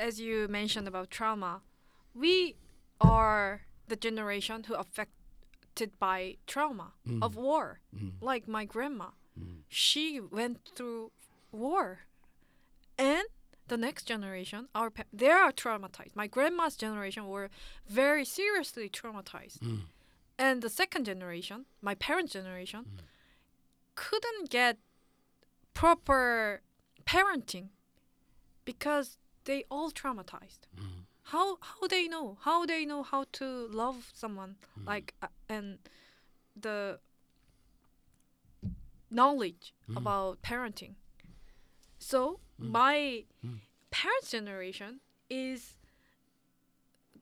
as you mentioned about trauma, we are the generation who affected by trauma Mm. of war. Mm. Like my grandma, Mm. she went through war, and the next generation, our pa- they are traumatized. My grandma's generation were very seriously traumatized, Mm. and the second generation, my parents' generation, Mm. couldn't get proper parenting because they all traumatized. Mm. How how they know? How they know how to love someone Mm. like uh, and the knowledge Mm. about parenting. So Mm. my Mm. parents' generation is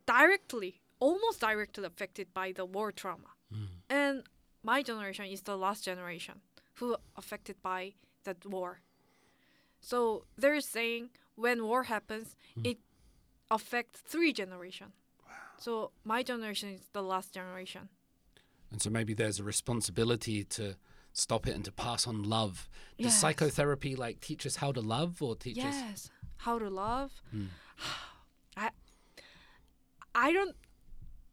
directly, almost directly affected by the war trauma, Mm. and my generation is the last generation who affected by that war. So they're saying when war happens, Mm. it affects three generation. So my generation is the last generation. And so maybe there's a responsibility to stop it and to pass on love. Does Yes. psychotherapy like teach us how to love or teach us? Yes, how to love. Mm. I I don't.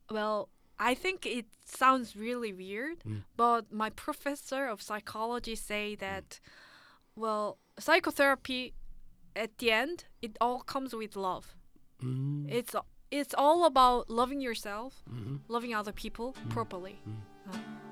Well, I think it sounds really weird, Mm. but my professor of psychology say that, well, psychotherapy, at the end, it all comes with love. Mm. It's it's all about loving yourself, Mhm. loving other people properly. Mm. Uh.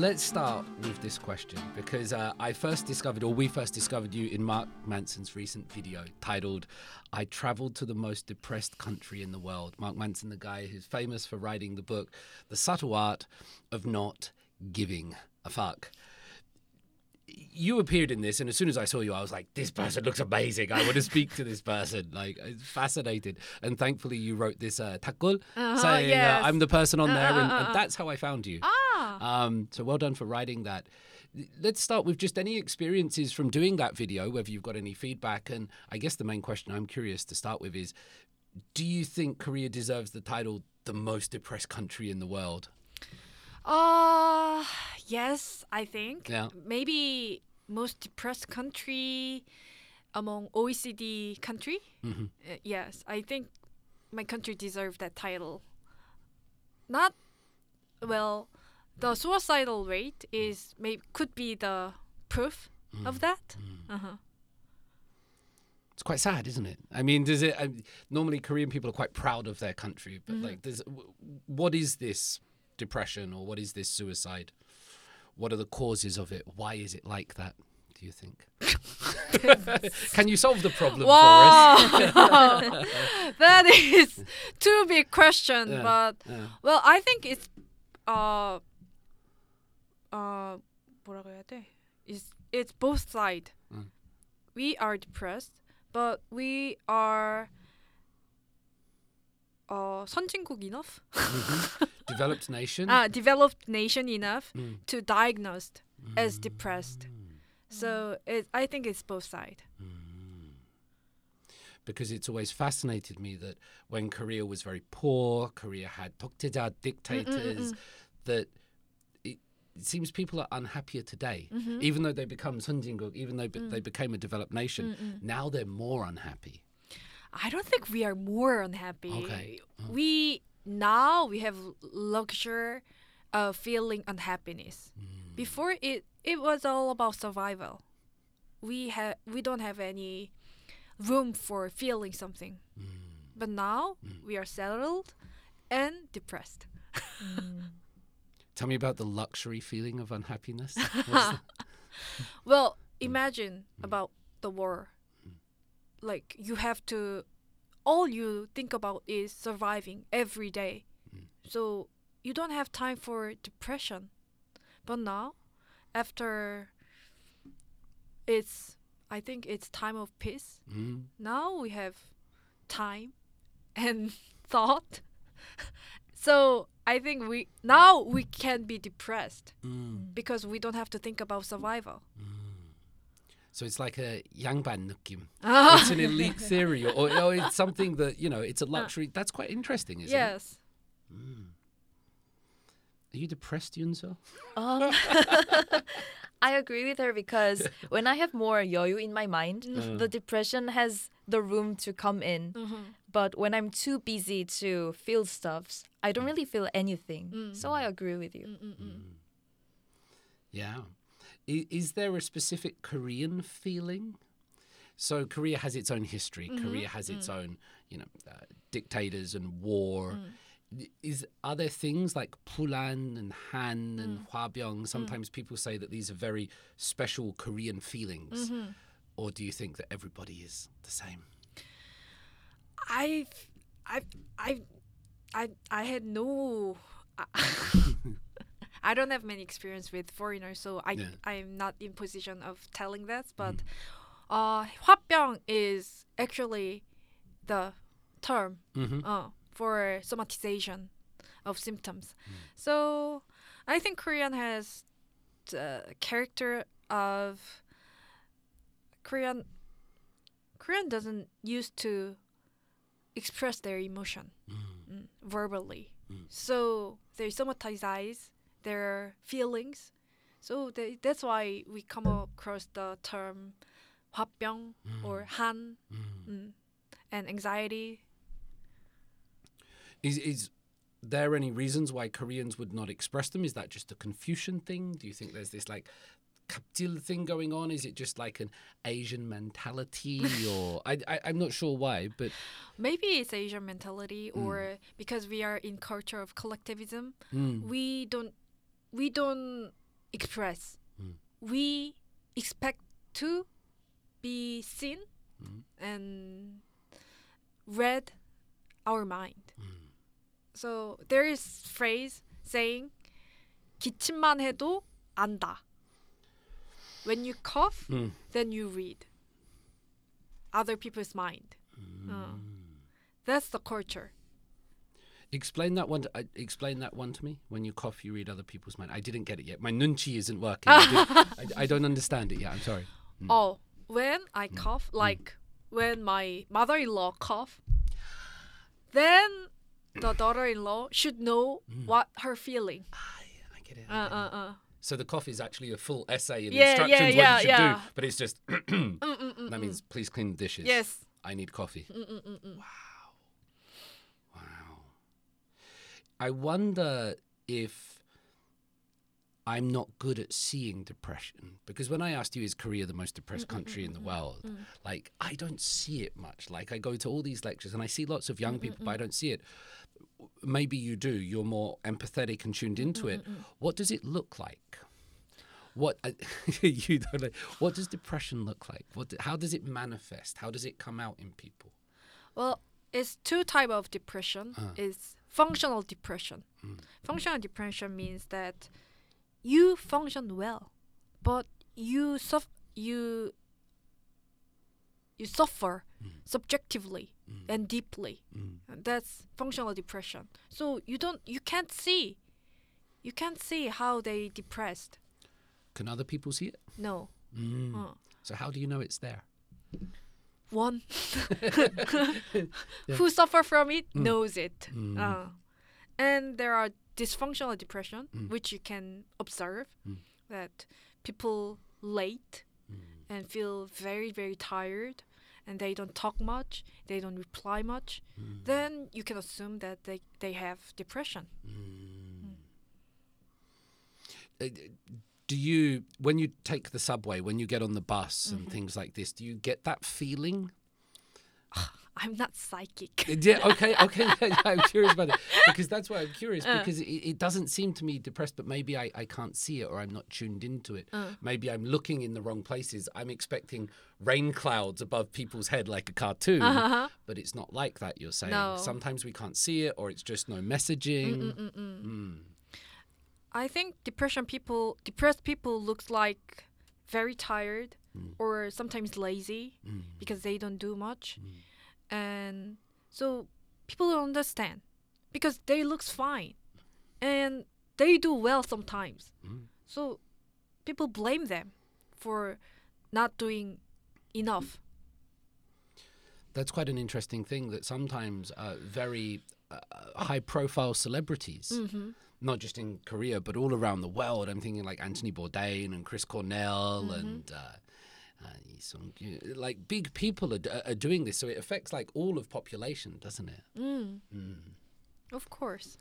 Let's start with this question because uh, I first discovered, or we first discovered you in Mark Manson's recent video titled I Traveled to the Most Depressed Country in the World. Mark Manson, the guy who's famous for writing the book The Subtle Art of Not Giving a Fuck. You appeared in this, and as soon as I saw you, I was like, "This person looks amazing. I want to speak to this person." Like, I was fascinated. And thankfully, you wrote this uh, takul Uh-huh, saying, yes. uh, "I'm the person on Uh, there," uh, and, uh, and uh. that's how I found you. Ah, Um, so well done for writing that. Let's start with just any experiences from doing that video, whether you've got any feedback. And I guess the main question I'm curious to start with is Do you think Korea deserves the title the most depressed country in the world? uh, yes, I think. Yeah. Maybe most depressed country among OECD country. hmm Uh, yes, I think my country deserves that title. Not well, the suicidal rate is maybe could be the proof of that. Uh-huh. It's quite sad, isn't it? I mean, does it? I, normally, Korean people are quite proud of their country, but like, does w- what is this depression or what is this suicide? What are the causes of it? Why is it like that? Do you think? Can you solve the problem for us? That is too big question. Yeah, But yeah. well, I think it's uh uh 뭐라고 해야 돼? It's it's both side. Mm. We are depressed, but we are uh 선진국 enough, Developed nation. uh, developed nation enough Mm. to diagnose as depressed. So it, I think it's both side. because it's always fascinated me that when Korea was very poor, Korea had 독재자 dictators, that it seems people are unhappier today, mm-hmm. even though they become Sunjinguk, even though mm. they became a developed nation. Mm-mm. Now they're more unhappy. I don't think we are more unhappy. Okay. Oh. We now we have luxury of feeling unhappiness. Mm. Before it it was all about survival. We have we don't have any room for feeling something. Mm. But now mm. we are settled and depressed. Mm. Tell me about the luxury feeling of unhappiness. Well, Mm. imagine about the war. Like you have to all you think about is surviving every day. Mm. So you don't have time for depression. But now after it's I think it's time of peace. Mm. Now we have time and thought. So I think we now we can be depressed mm. because we don't have to think about survival. Mm. So it's like a yangban nukim. Oh. It's an elite theory, or, or, it's something that you know it's a uh. luxury. Uh. That's quite interesting, isn't yes. it? Yes. Mm. Are you depressed, Yunso? Um, I agree with her because when I have more yoyu in my mind, mm. the depression has the room to come in. Mm-hmm. But when I'm too busy to feel stuffs, I don't mm. really feel anything. Mm, so mm. I agree with you. Yeah. I- Is there a specific Korean feeling? So Korea has its own history. Mm-hmm, Korea has its own, you know, uh, dictators and war. I- Is are there things like Pulan and Han and Hwabyong? Sometimes people say that these are very special Korean feelings, mm-hmm. or do you think that everybody is the same? I, I, I, I, I had no. I don't have many experience with foreigners, so I Yeah. I'm not in position of telling that. But uh, 화병 is actually the term Mm-hmm. uh, for somatization of symptoms. So I think Korean has the character of Korean. Korean doesn't used to express their emotion mm, verbally, so they somatize their feelings. So they, that's why we come across the term 화병 or han mm, and anxiety. Is is there any reasons why Koreans would not express them? Is that just a Confucian thing? Do you think there's this like kaptil thing going on? Is it just like an Asian mentality, or I, I I'm not sure why, but Maybe it's Asian mentality, or because we are in culture of collectivism, mm, we don't we don't express. We expect to be seen and read our mind. So there is phrase saying 기침만 해도 안다. When you cough, mm. then you read other people's mind. Uh, that's the culture. explain that one. To, uh, explain that one to me. When you cough, you read other people's mind. I didn't get it yet. My nunchi isn't working. I, I, don't understand it yet. I'm sorry. Oh, when I cough, like when my mother-in-law cough, then the daughter-in-law should know what her feeling. I, I get it. I Uh, get it. uh, uh. So the cough is actually a full essay in Yeah, instructions yeah, what you should do, but it's just mm, mm, mm, that means please clean the dishes. Yes. I need coffee. Wow. Wow. I wonder if I'm not good at seeing depression because when I asked you, is Korea the most depressed country in the world? Like, I don't see it much. Like, I go to all these lectures and I see lots of young people, but I don't see it. Maybe you do. You're more empathetic and tuned into it. What does it look like? What uh, you don't know. What does depression look like? What? How does it manifest? How does it come out in people? Well, it's two type of depression. Ah. It's functional depression. Mm. Functional depression means that you function well, but you suff- you you suffer mm. subjectively Mm. and deeply. And that's functional depression. So you don't you can't see you can't see how they depressed. Can other people see it? No. Mm. So how do you know it's there? one who suffer from it mm. knows it uh, and there are dysfunctional depression which you can observe that people late and feel very very tired and they don't talk much they don't reply much mm. then you can assume that they, they have depression. Mm. Mm. Uh, Do you, when you take the subway, when you get on the bus and mm-hmm. things like this, do you get that feeling? I'm not psychic Uh, Yeah. Okay. Okay. yeah, I'm curious about it because that's why I'm curious uh. because it, it doesn't seem to me depressed, but maybe I, I can't see it or I'm not tuned into it. Uh. Maybe I'm looking in the wrong places. I'm expecting rain clouds above people's head like a cartoon, uh-huh. but it's not like that. You're saying No. sometimes we can't see it or it's just no messaging. Mm. mm, mm, mm. Hmm. I think depression people, depressed people looks like very tired hmm. or sometimes lazy hmm. because they don't do much. And so people don't understand because they looks fine and they do well sometimes. So people blame them for not doing enough. That's quite an interesting thing that sometimes uh, very uh, high profile celebrities, Mm-hmm. not just in Korea, but all around the world, I'm thinking like Anthony Bourdain and Chris Cornell Mm-hmm. and. Uh, uh, like big people are, are doing this, so it affects like all of population, doesn't it? Mm. Mm. Of course.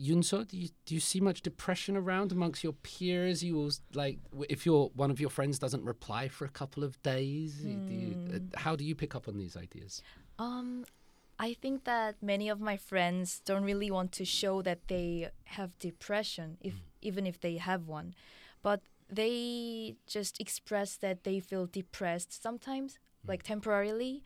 Yunso, do you do you see much depression around amongst your peers? You will like if your one of your friends doesn't reply for a couple of days. y- Do you, uh, how do you pick up on these ideas? Um, I think that many of my friends don't really want to show that they have depression, if even if they have one, but they just express that they feel depressed sometimes, like temporarily.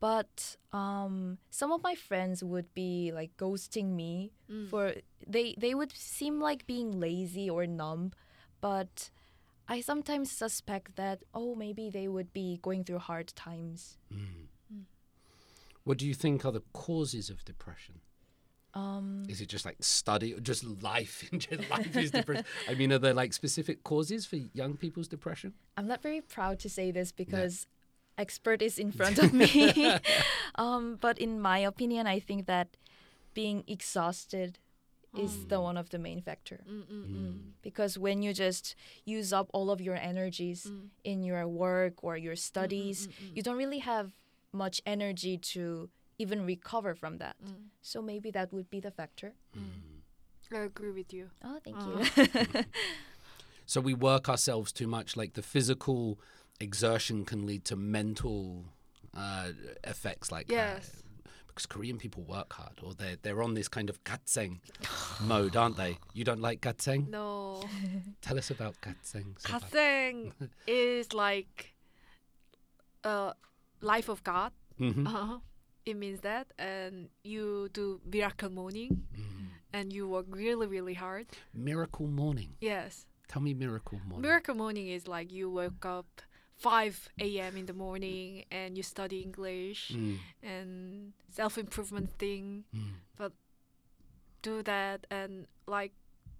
But um, some of my friends would be like ghosting me Mm. for they they would seem like being lazy or numb, but I sometimes suspect that oh maybe they would be going through hard times. What do you think are the causes of depression? Um, Is it just like study or just life? just life is depression. I mean, are there like specific causes for young people's depression? I'm not very proud to say this because expert is in front of me. um, but in my opinion, I think that being exhausted is the mm. one of the main factor. Mm-mm-mm. Because when you just use up all of your energies mm. in your work or your mm, studies, you don't really have much energy to even recover from that. So maybe that would be the factor. I agree with you. Oh, thank Uh. you. So we work ourselves too much. Like the physical exertion can lead to mental uh, effects like Yes. that. Because Korean people work hard, or they're they're on this kind of gatseng mode, aren't they? You don't like gatseng? No. Tell us about gatseng. Soba. Kaseng is like uh life of God. Mhm. Uh-huh. It means that and you do miracle morning Mm. and you work really really hard. Miracle morning. Yes. Tell me miracle morning. Miracle morning is like you wake up 5 a.m. in the morning and you study English Mm, and self improvement thing. mm. But do that and like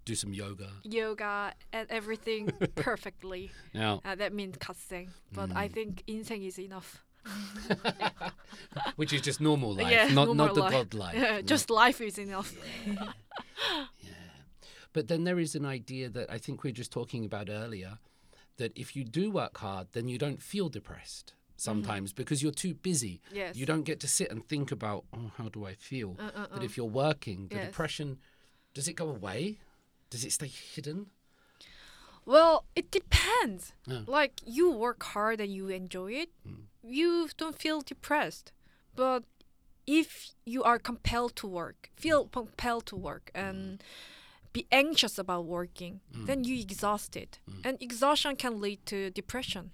Do some yoga. yoga and everything perfectly. Now, Uh, that means kaseng. But I think inseng is enough. which is just normal life, yeah, not normal not the life. god life. Yeah, just life is enough. Yeah. But then there is an idea that I think we were just talking about earlier that if you do work hard, then you don't feel depressed sometimes because you're too busy. Mm-hmm. Yes. You don't get to sit and think about, oh, how do I feel? Uh, uh, But uh. if you're working, the Yes. depression, does it go away? Does it stay hidden? Well, it depends. Like you work hard and you enjoy it, Mm. You don't feel depressed. But if you are compelled to work, feel compelled to work and be anxious about working, mm. then you exhausted. Mm. And exhaustion can lead to depression.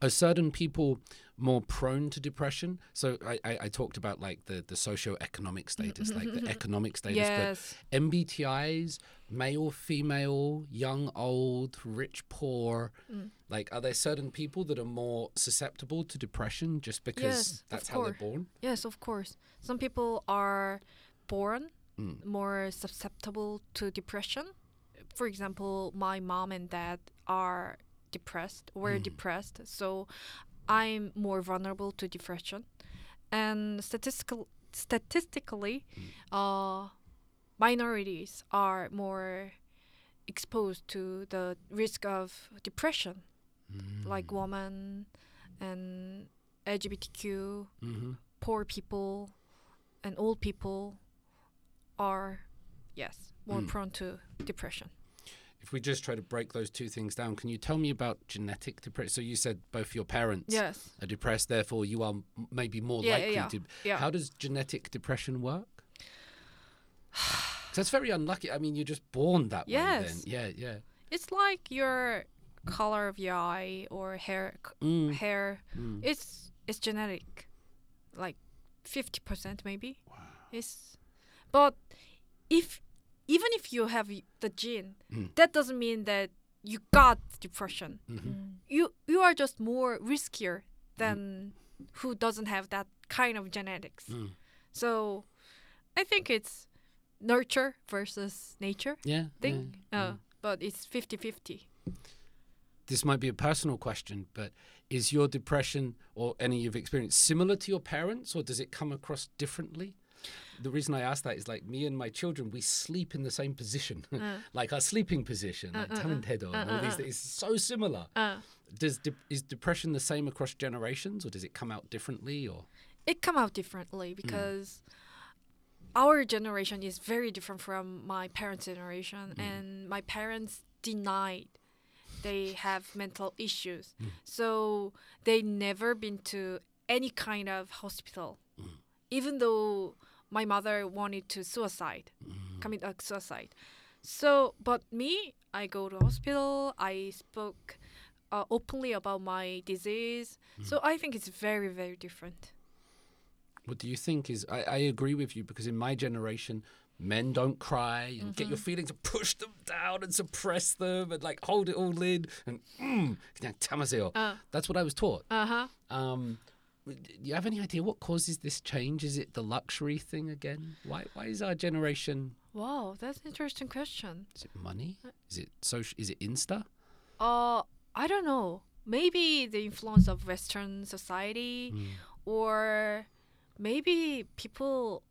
Are certain people more prone to depression? So I, I, I talked about like the, the socio-economic status, like the economic status, yes. but MBTIs, male, female, young, old, rich, poor, Mm. like are there certain people that are more susceptible to depression just because Yes, that's how they're born? Yes, of course. Some people are born Mm. more susceptible to depression. For example, my mom and dad are depressed, were depressed, so I'm more vulnerable to depression. And statistical, statistically, uh, minorities are more exposed to the risk of depression, like women and LGBTQ hmm poor people and old people are yes more Mm. prone to depression If we just try to break those two things down, can you tell me about genetic depression? So you said both your parents yes are depressed, therefore you are maybe more Yeah, likely yeah. to. Yeah. How does genetic depression work? that's very unlucky. I mean, you're just born that way. Yes. Then. Yeah, yeah. it's like your color of your eye or hair Mm. hair Mm. it's it's genetic like 50% maybe Wow. it's but if even if you have the gene Mm. that doesn't mean that you got depression Mhm. you you are just more riskier than who doesn't have that kind of genetics Mm. So I think it's nurture versus nature Yeah. thing. yeah, Uh, But it's 50 50. this might be a personal question, but is your depression or any you've experienced similar to your parents, or does it come across differently? The reason I ask that is like me and my children, we sleep in the same position, uh. like our sleeping position, like tamil tedo and all uh, these uh. things. It's so similar. Does de- is depression the same across generations, or does it come out differently? Or? It come out differently mm. because our generation is very different from my parents' generation, mm. and my parents denied they have mental issues, mm. so they never been to any kind of hospital, even though my mother wanted to suicide, mm. commit a suicide. So, but me, I go to hospital. I spoke uh, openly about my disease. Mm. So I think it's very, very different. What do you think is? I, I agree with you because in my generation, men don't cry and mm-hmm. get your mm-hmm. feelings and push them down and suppress them and like hold it all in and mm, uh, that's what I was taught. Uh huh. Um, do you have any idea what causes this change? Is it the luxury thing again? Why why is our generation? Wow, that's an interesting question. Is it money? Is it social? Is it Insta? Uh, I don't know. Maybe the influence of Western society, or maybe people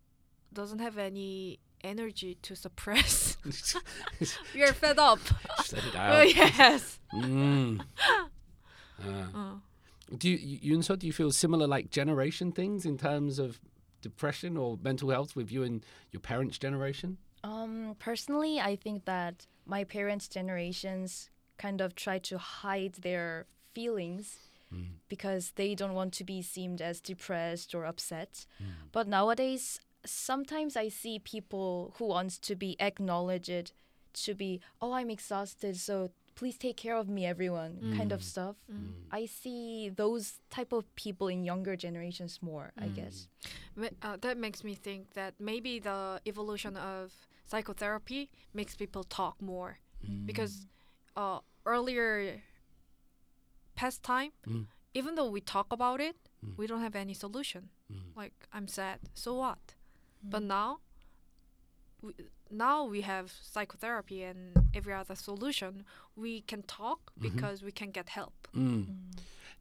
doesn't have any energy to suppress. we are fed up. Just let it Oh yes. Mm. Uh, do you, you, Yunso, do you feel similar like generation things in terms of depression or mental health with you and your parents' generation? Um, personally, I think that my parents' generations kind of try to hide their feelings because they don't want to be seen as depressed or upset. But nowadays, sometimes I see people who wants to be acknowledged, to be, oh, I'm exhausted, so please take care of me, everyone, kind of mm. stuff. Mm. Mm. I see those type of people in younger generations more, I guess. Ma- Uh, that makes me think that maybe the evolution of psychotherapy makes people talk more. Because uh, earlier past time Mm. even though we talk about it we don't have any solution. Like i'm sad so what? But now we, now we have psychotherapy and every other solution we can talk mm-hmm. because we can get help Mm. mm.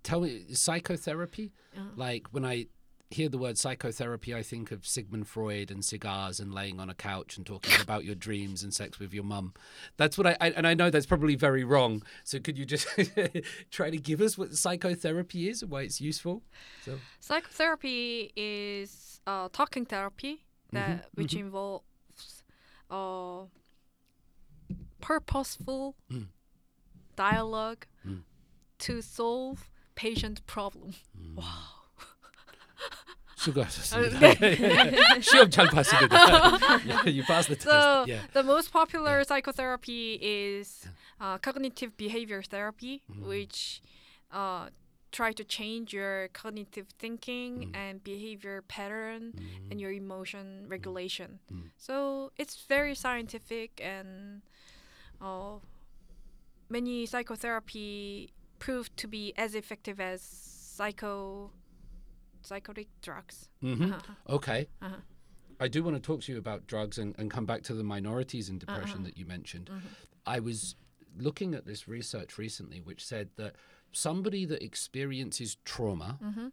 Tell me, psychotherapy? Uh-huh. Like when I hear the word psychotherapy, I think of Sigmund Freud and cigars and laying on a couch and talking about your dreams and sex with your mum. That's what I, I and I know that's probably very wrong. So could you just try to give us what psychotherapy is and why it's useful? So Psychotherapy is uh, talking therapy that mm-hmm. which mm-hmm. involves uh, purposeful dialogue to solve patient problem. 수고하셨습니다. 시험 잘 봤습니다. yeah, you passed the test. So yeah. the most popular psychotherapy is uh, cognitive behavior therapy, which uh, try to change your cognitive thinking and behavior pattern and your emotion regulation. So it's very scientific and uh, many psychotherapy proved to be as effective as psycho psychotic drugs. hmm Uh-huh. Okay. Uh-huh. I do want to talk to you about drugs and, and come back to the minorities in depression Uh-huh. that you mentioned. Mm-hmm. I was looking at this research recently, which said that somebody that experiences trauma Mm-hmm.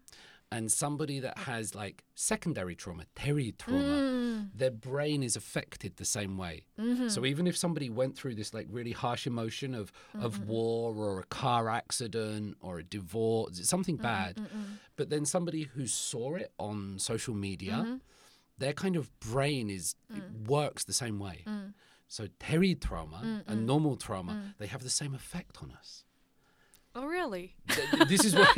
and somebody that has like secondary trauma, teri trauma, Mm. their brain is affected the same way. Mm-hmm. So even if somebody went through this like really harsh emotion of Mm-hmm. of war or a car accident or a divorce, something Mm-hmm. bad, but then somebody who saw it on social media, Mm-hmm. their kind of brain is it Mm. works the same way. So teri trauma and normal trauma, they have the same effect on us. Oh really? This is what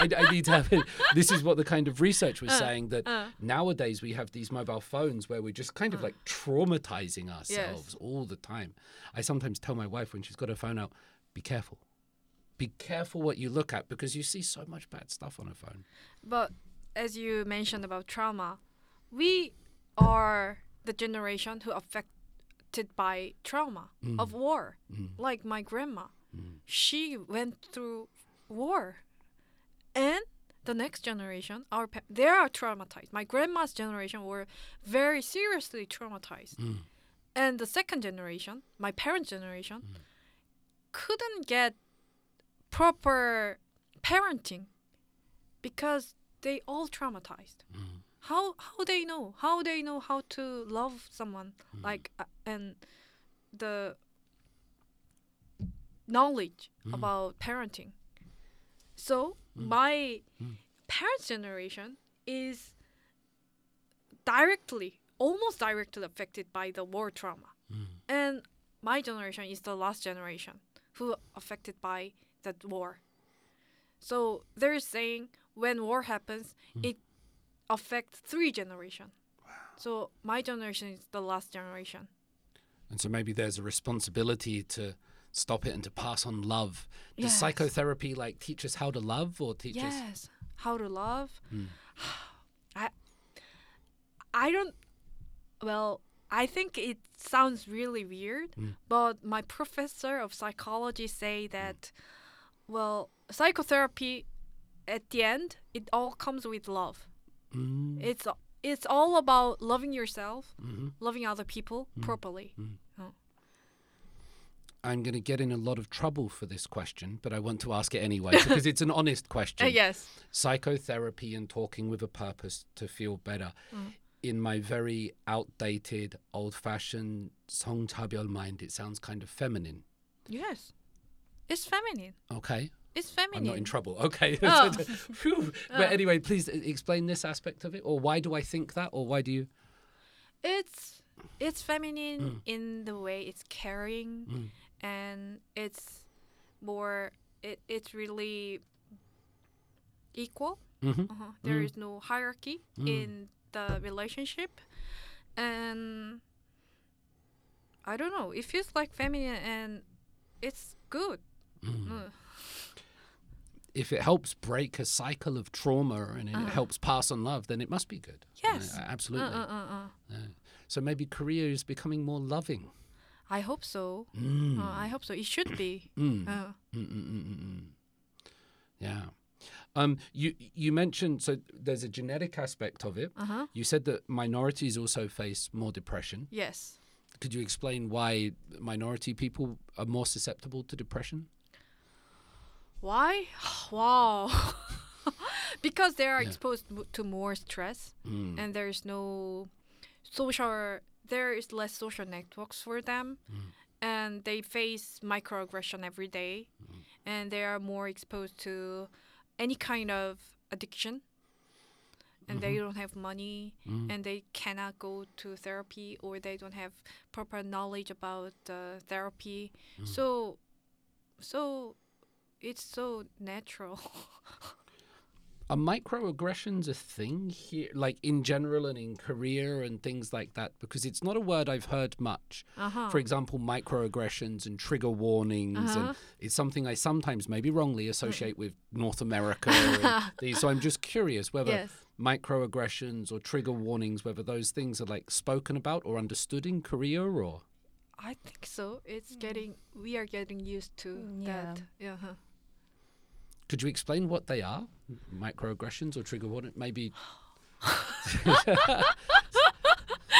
I, I need to have. It. This is what the kind of research Uh, was saying that nowadays we have these mobile phones where we're just kind Uh. of like traumatizing ourselves all the time. I sometimes tell my wife when she's got her phone out, "Be careful, be careful what you look at because you see so much bad stuff on a phone." But as you mentioned about trauma, we are the generation who affected by trauma of war. Like my grandma, she went through war, and the next generation, our pa- they are traumatized. My grandma's generation were very seriously traumatized, and the second generation, my parents' generation, couldn't get proper parenting because they all traumatized. Mm. How how they know? How they know how to love someone Mm. like uh, and the knowledge Mm. about parenting. So Mm. my Mm. parents' generation is directly, almost directly affected by the war trauma, Mm. and my generation is the last generation who affected by that war. So they're saying when war happens, Mm. it affects three generation. So my generation is the last generation. And so maybe there's a responsibility to stop it and to pass on love. Does Yes. psychotherapy like teach us how to love or teach us? Yes, how to love. Mm. I I don't. Well, I think it sounds really weird, Mm. but my professor of psychology say that, well, psychotherapy, at the end, it all comes with love. Mm. It's it's all about loving yourself, Mhm. loving other people properly. I'm going to get in a lot of trouble for this question, but I want to ask it anyway because it's an honest question. Uh, yes. Psychotherapy and talking with a purpose to feel better. In my very outdated, old-fashioned Song Chabyol mind, it sounds kind of feminine. Yes. It's feminine. Okay, It's feminine. I'm not in trouble. Okay, Oh. But anyway, please uh, explain this aspect of it, or why do I think that, or why do you? it's it's feminine Mm. in the way it's caring Mm. And it's more it, it's really equal Mhm. uh-huh. There Mm. is no hierarchy Mm. in the relationship and i don't know it feels like feminine and it's good Mm. Uh, If it helps break a cycle of trauma and it Uh-huh. helps pass on love, then it must be good. Yes. Uh, uh, absolutely. uh, uh, uh. Yeah. So maybe Korea is becoming more loving. I hope so Mm. uh, i hope so it should be Mm. uh, Mm, mm, mm. Yeah. Um, you you mentioned so there's a genetic aspect of it. uh-huh You said that minorities also face more depression. yes Could you explain why minority people are more susceptible to depression? Why? Wow. because they are Yeah. exposed to more stress Mm. and there is no social there is less social networks for them Mm. and they face microaggression every day Mm. and they are more exposed to any kind of addiction and they don't have money Mm. and they cannot go to therapy or they don't have proper knowledge about uh, therapy Mm. so so it's so natural Are microaggressions a thing here, like in general and in Korea and things like that? Because it's not a word I've heard much. uh-huh For example, microaggressions and trigger warnings, Uh-huh. and it's something I sometimes, maybe wrongly, associate with North America. and these. So I'm just curious whether yes microaggressions or trigger warnings, whether those things are like spoken about or understood in Korea, or I think so. It's getting we are getting used to Mm, that. Yeah. huh. Could you explain what they are? Microaggressions or trigger warning? Maybe.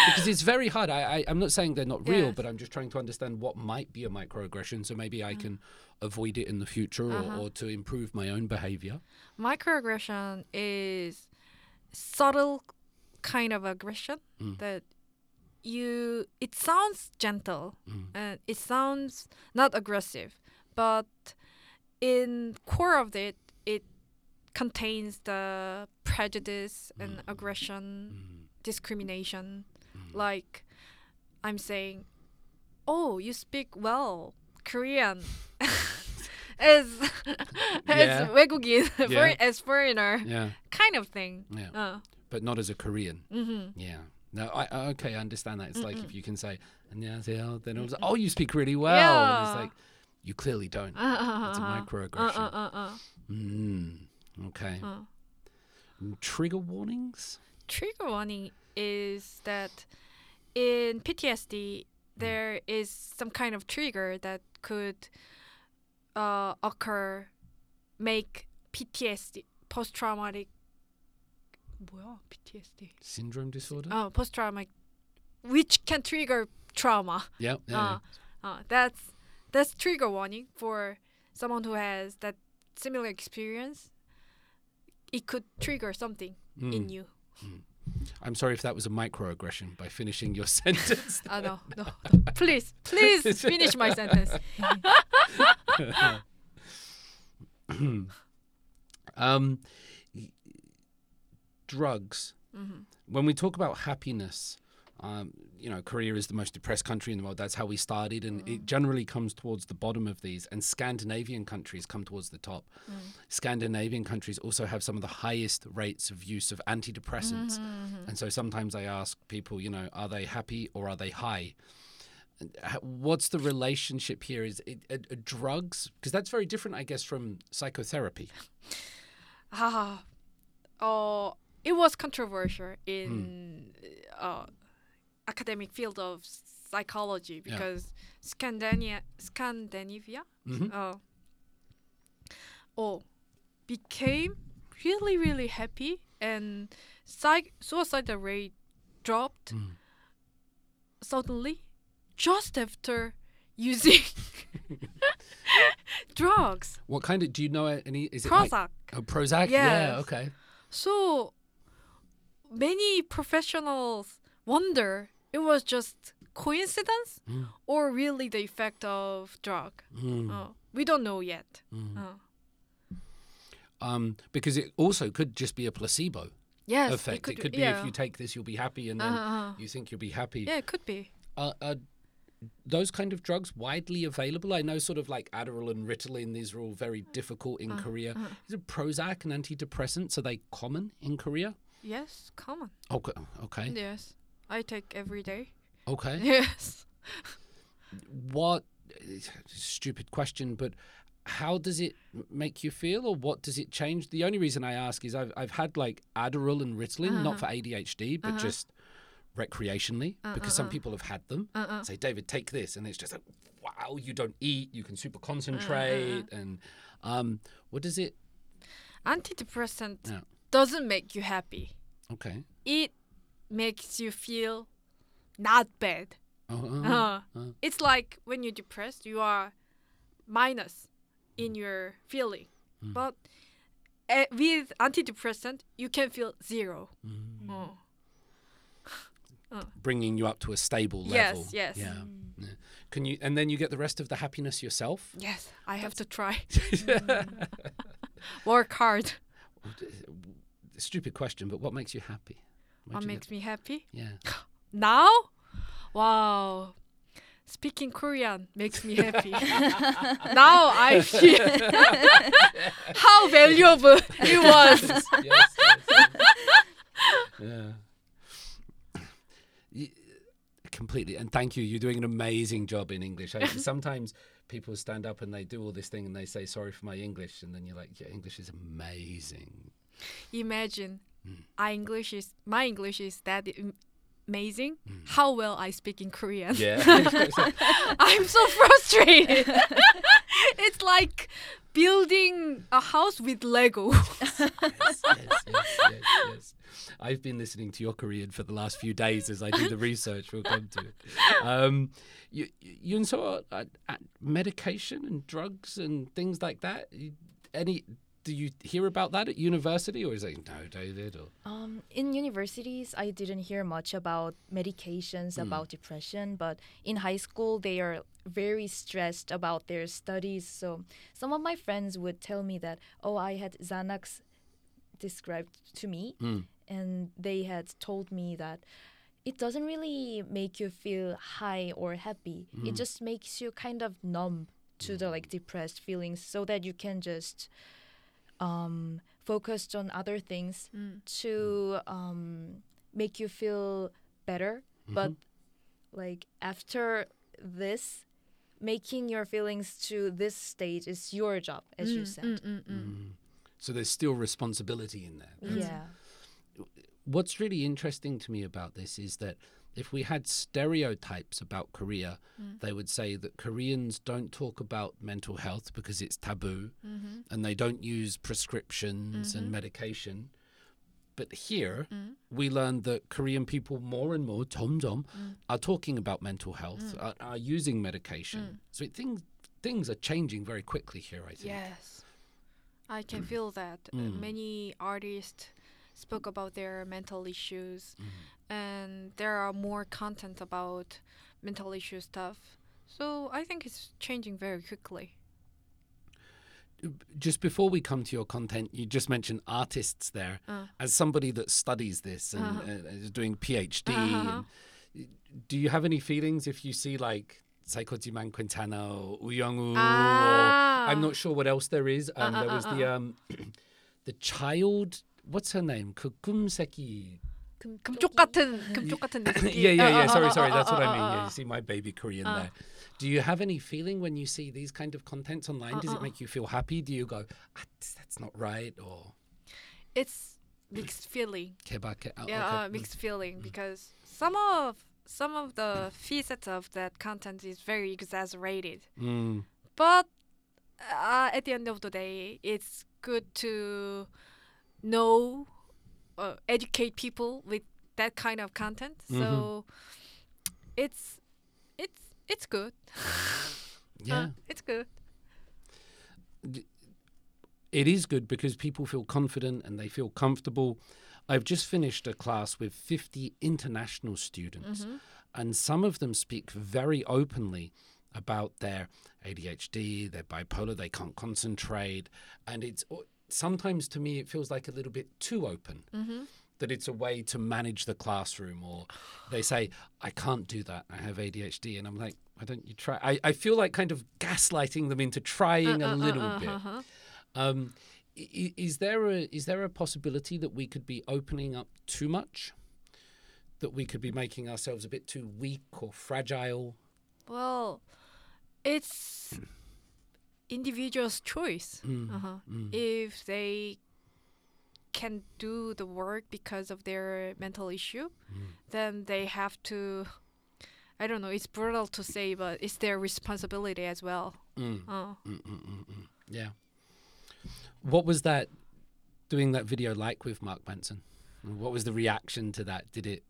because it's very hard. I, I, I'm not saying they're not real, Yes. but I'm just trying to understand what might be a microaggression so maybe I can avoid it in the future or, Uh-huh. or to improve my own behavior. Microaggression is subtle kind of aggression Mm. that you it sounds gentle Mm. and it sounds not aggressive, but in core of it it contains the prejudice and aggression, Mm. discrimination. Mm. Like I'm saying, "Oh, you speak well Korean." as Yeah. as 외국인, Yeah. foreign, as foreigner, Yeah, kind of thing. yeah, Uh, but not as a Korean. mm-hmm. Yeah. No, I I- okay. I understand that. It's like if Mm-mm. you can say 안녕하세요, then it's oh, you speak really well. And it's Yeah. like you clearly don't. Uh, It's a uh, microaggression. uh, uh, uh, Mm, okay. uh. Trigger warnings. Trigger warning is that in PTSD there is some kind of trigger that could uh, occur, make PTSD post traumatic. 뭐야 PTSD? Syndrome disorder. Oh, post traumatic, which can trigger trauma. yeah. yeah, Uh, uh, that's that's trigger warning for someone who has that similar experience, it could trigger something Mm. in you. I'm sorry if that was a microaggression by finishing your sentence. No, no, no. Please, please finish my sentence. um, drugs. Mm-hmm. When we talk about happiness, um, you know, Korea is the most depressed country in the world. That's how we started, and Mm-hmm. it generally comes towards the bottom of these. And Scandinavian countries come towards the top. Mm. Scandinavian countries also have some of the highest rates of use of antidepressants. Mm-hmm, And so sometimes I ask people, you know, are they happy or are they high? What's the relationship here? Is it uh, uh, drugs? Because that's very different, I guess, from psychotherapy. Ah, oh, it was controversial in uh, academic field of psychology Yeah. because Scandinavia, Scandinavia, Mhm. uh, oh, became really really happy and psych- suicide rate dropped Mm. suddenly just after using drugs. What kind of? Do you know any? Is it like Prozac. oh, Prozac? Yeah. Okay. So many professionals wonder it was just coincidence Mm. or really the effect of drug. Mm. Uh, we don't know yet. Mm. Uh, Um, because it also could just be a placebo yes, effect. It could, be yeah. if you take this, you'll be happy, and then Uh-huh. you think you'll be happy. Yeah, it could be. Are, are those kind of drugs widely available? I know, sort of like Adderall and Ritalin. These are all very difficult Uh-huh. in Korea. Is it Prozac and antidepressants? Are they common in Korea? Yes, common. Okay. Okay. Yes, I take every day. Okay. Yes. What? Stupid question, but how does it make you feel, or what does it change? The only reason I ask is I've I've had like Adderall and Ritalin, not for ADHD, but just recreationally, because some people have had them. Say, David, take this, and it's just like, wow, you don't eat, you can super concentrate, and um, what does it? Antidepressant Yeah. doesn't make you happy. Okay. It makes you feel not bad. Uh, Uh, uh. It's like when you're depressed, you are minus in your feeling. Mm. But uh, with antidepressant, you can feel zero. Mm. Oh. bringing you up to a stable level. yes. Yeah. yeah. Can you? And then you get the rest of the happiness yourself. Yes, I have to try. Work hard. Stupid question, but what makes you happy? Where'd What makes me happy? Yeah. Now? Wow. Speaking Korean makes me happy. now I feel how valuable it was. yes, yes, yes. yeah. Y- Completely, and thank you. You're doing an amazing job in English. I, sometimes people stand up and they do all this thing and they say sorry for my English, and then you're like, yeah, English is amazing. Imagine I English is my English is that am- amazing. How well I speak in Korean. Yeah. I'm so frustrated. it's like building a house with Lego. yes, yes, yes, yes, yes. I've been listening to your Korean for the last few days as I do the research. We'll come to it. Um, you, you and so uh, medication and drugs and things like that. Any? Do you hear about that at university, or is it no, David? Or Um, in universities, I didn't hear much about medications hmm. about depression, but in high school, they are very stressed about their studies. So some of my friends would tell me that, oh, I had Xanax described to me, hmm. and they had told me that it doesn't really make you feel high or happy. It hmm. just makes you kind of numb to the like depressed feelings, so that you can just um, focused on other things mm. Mm. to um, make you feel better. Mm-hmm. But like after this, making your feelings to this stage is your job, as you mm, said. Mm-hmm. so there's still responsibility in there. Yeah. what's really interesting to me about this is that if we had stereotypes about Korea, mm. they would say that Koreans don't talk about mental health because it's taboo mm-hmm. and they don't use prescriptions and mm-hmm. medication. But here, mm. we learned that Korean people more and more, 점점, mm. are talking about mental health, are, are using medication. So it, things things are changing very quickly here, I think. yes. I can feel that Uh, Mm. many artists spoke about their mental issues, Mm-hmm. and there are more content about mental issue stuff. So I think it's changing very quickly. just before we come to your content, you just mentioned artists there. Uh. As somebody that studies this and Uh-huh. uh, is doing PhD, Uh-huh. and, do you have any feelings if you see like Saikojiman Quintana or Uyongu? Ah. Or, I'm not sure what else there is. Um, Uh, uh, there was uh, the um, the child What's her name? Kukumseki. 금쪽 같은 금쪽 같은 느낌. yeah, yeah, yeah. Uh, Sorry, uh, sorry. uh, That's what uh, I mean. uh, Yeah, uh. you see my baby Korean Uh. there. Do you have any feeling when you see these kind of contents online? Does Uh, it uh. make you feel happy? Do you go, ah, that's not right, or It's mixed feeling. kebake? Oh, yeah, okay. uh, mixed feeling because some of some of the facets of that content is very exaggerated. Mm. But uh, at the end of the day, it's good to know, uh, educate people with that kind of content. Mm-hmm. So it's it's it's good. Yeah, Uh, it's good. it is good because people feel confident and they feel comfortable. I've just finished a class with 50 international students, Mm-hmm. and some of them speak very openly about their ADHD, their bipolar, they can't concentrate. And it's sometimes to me, it feels like a little bit too open. Mm-hmm. That it's a way to manage the classroom, or they say, I can't do that. I have ADHD. And I'm like, why don't you try? I, I feel like kind of gaslighting them into trying Uh, a uh, little uh, bit. uh-huh. Um, i- i- is there a is there a possibility that we could be opening up too much? That we could be making ourselves a bit too weak or fragile? Well, it's individual's choice. Mm, Uh-huh. mm. If they can do the work because of their mental issue, Mm. then they have to. I don't know. It's brutal to say, but it's their responsibility as well. Mm, Uh, mm, mm. Yeah. What was that doing that video like with Mark Manson, What was the reaction to that? Did it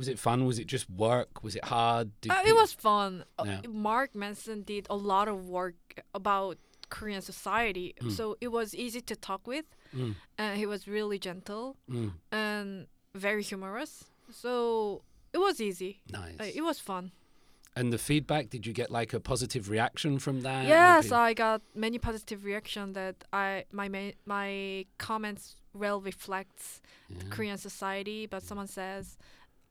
was it fun? Was it just work? Was it hard? Did uh, it was fun. Uh, Yeah. Mark Manson did a lot of work about Korean society, so it was easy to talk with. Mm, And he was really gentle mm, and very humorous. So it was easy. nice. Uh, it was fun. and the feedback? Did you get like a positive reaction from that? yes, I got many positive reaction that I my my comments well reflects Yeah. Korean society, but someone says,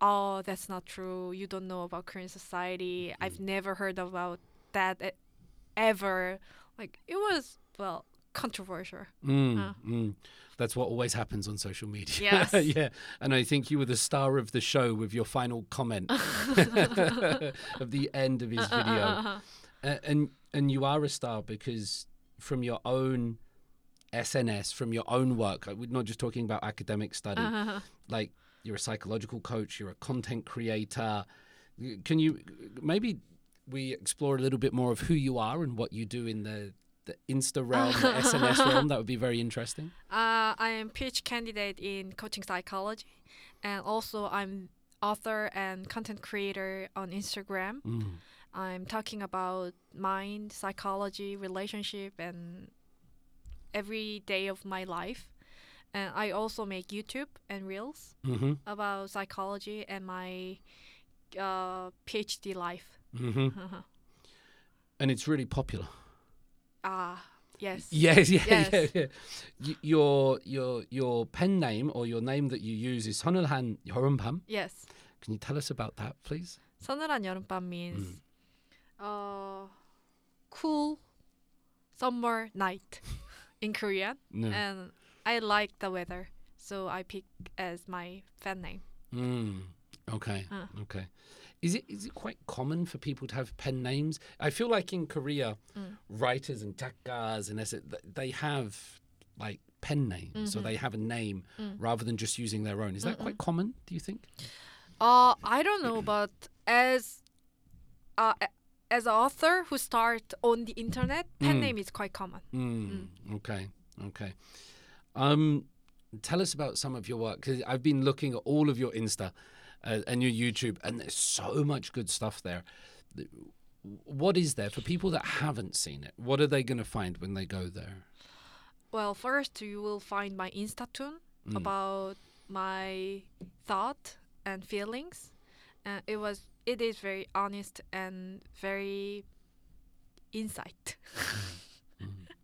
"Oh, that's not true. You don't know about Korean society. I've never heard about that e- ever." Like it was well controversial. Mm, Uh. mm. That's what always happens on social media. Yes. yeah. And I think you were the star of the show with your final comment of the end of his video. Uh-huh. A- and and you are a star because from your own SNS, from your own work, uh, we're not just talking about academic study, like you're a psychological coach, you're a content creator. Can you maybe we explore a little bit more of who you are and what you do in the the Insta realm, the SNS realm? That would be very interesting. Uh, I am PhD candidate in coaching psychology, and also I'm author and content creator on Instagram. Mm. I'm talking about mind, psychology, relationship, and every day of my life And I also make YouTube and reels hmm about psychology and my uh, PhD life. hmm And it's really popular. Ah, yes. Yes, yeah, Yes. yeah, yeah. Y- your your your pen name or your name that you use is 선을한 여름밤. Yes. Can you tell us about that, please? 서늘한 여름밤 means uh, cool summer night in Korean, No. and I like the weather, so I pick as my fan name. Mm. Okay. Uh. Okay. Is it is it quite common for people to have pen names? I feel like in Korea, Mm. writers and 작가s and ess- th- they have like pen names, so Mhm. they have a name Mm. rather than just using their own. Is that quite common? Do you think? Uh, I don't know, but as uh, as an author who start on the internet, pen Mm. name is quite common. Mm, Okay, okay. Um, tell us about some of your work because I've been looking at all of your Insta uh, and your YouTube, and there's so much good stuff there. What is there for people that haven't seen it? What are they going to find when they go there? well, first you will find my Instatoon Mm. about my thought and feelings. Uh, it was it is very honest and very insight.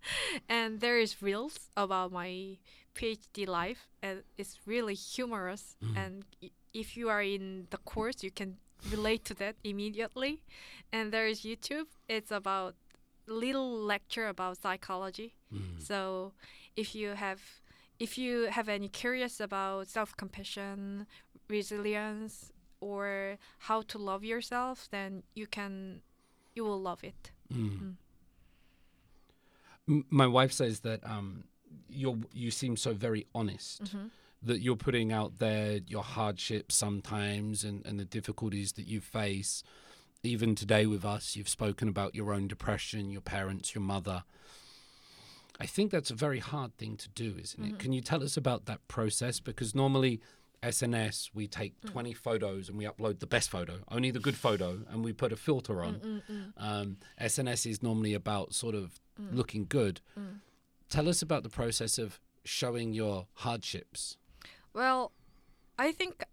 and there is reels about my PhD life, and it's really humorous. Mm. And if you are in the course, you can relate to that immediately. And there is YouTube. It's about little lecture about psychology. Mm. So if you have if you have any curious about self-compassion, resilience, or how to love yourself, then you can you will love it. M- my wife says that um, you're you seem so very honest that you're putting out there your hardships sometimes and, and the difficulties that you face. Even today with us, you've spoken about your own depression, your parents, your mother. I think that's a very hard thing to do, isn't it? Can you tell us about that process? Because normally SNS, we take mm. 20 photos and we upload the best photo, only the good photo, and we put a filter on. Mm, mm, um, SNS is normally about sort of looking good. Tell us about the process of showing your hardships. Well, I think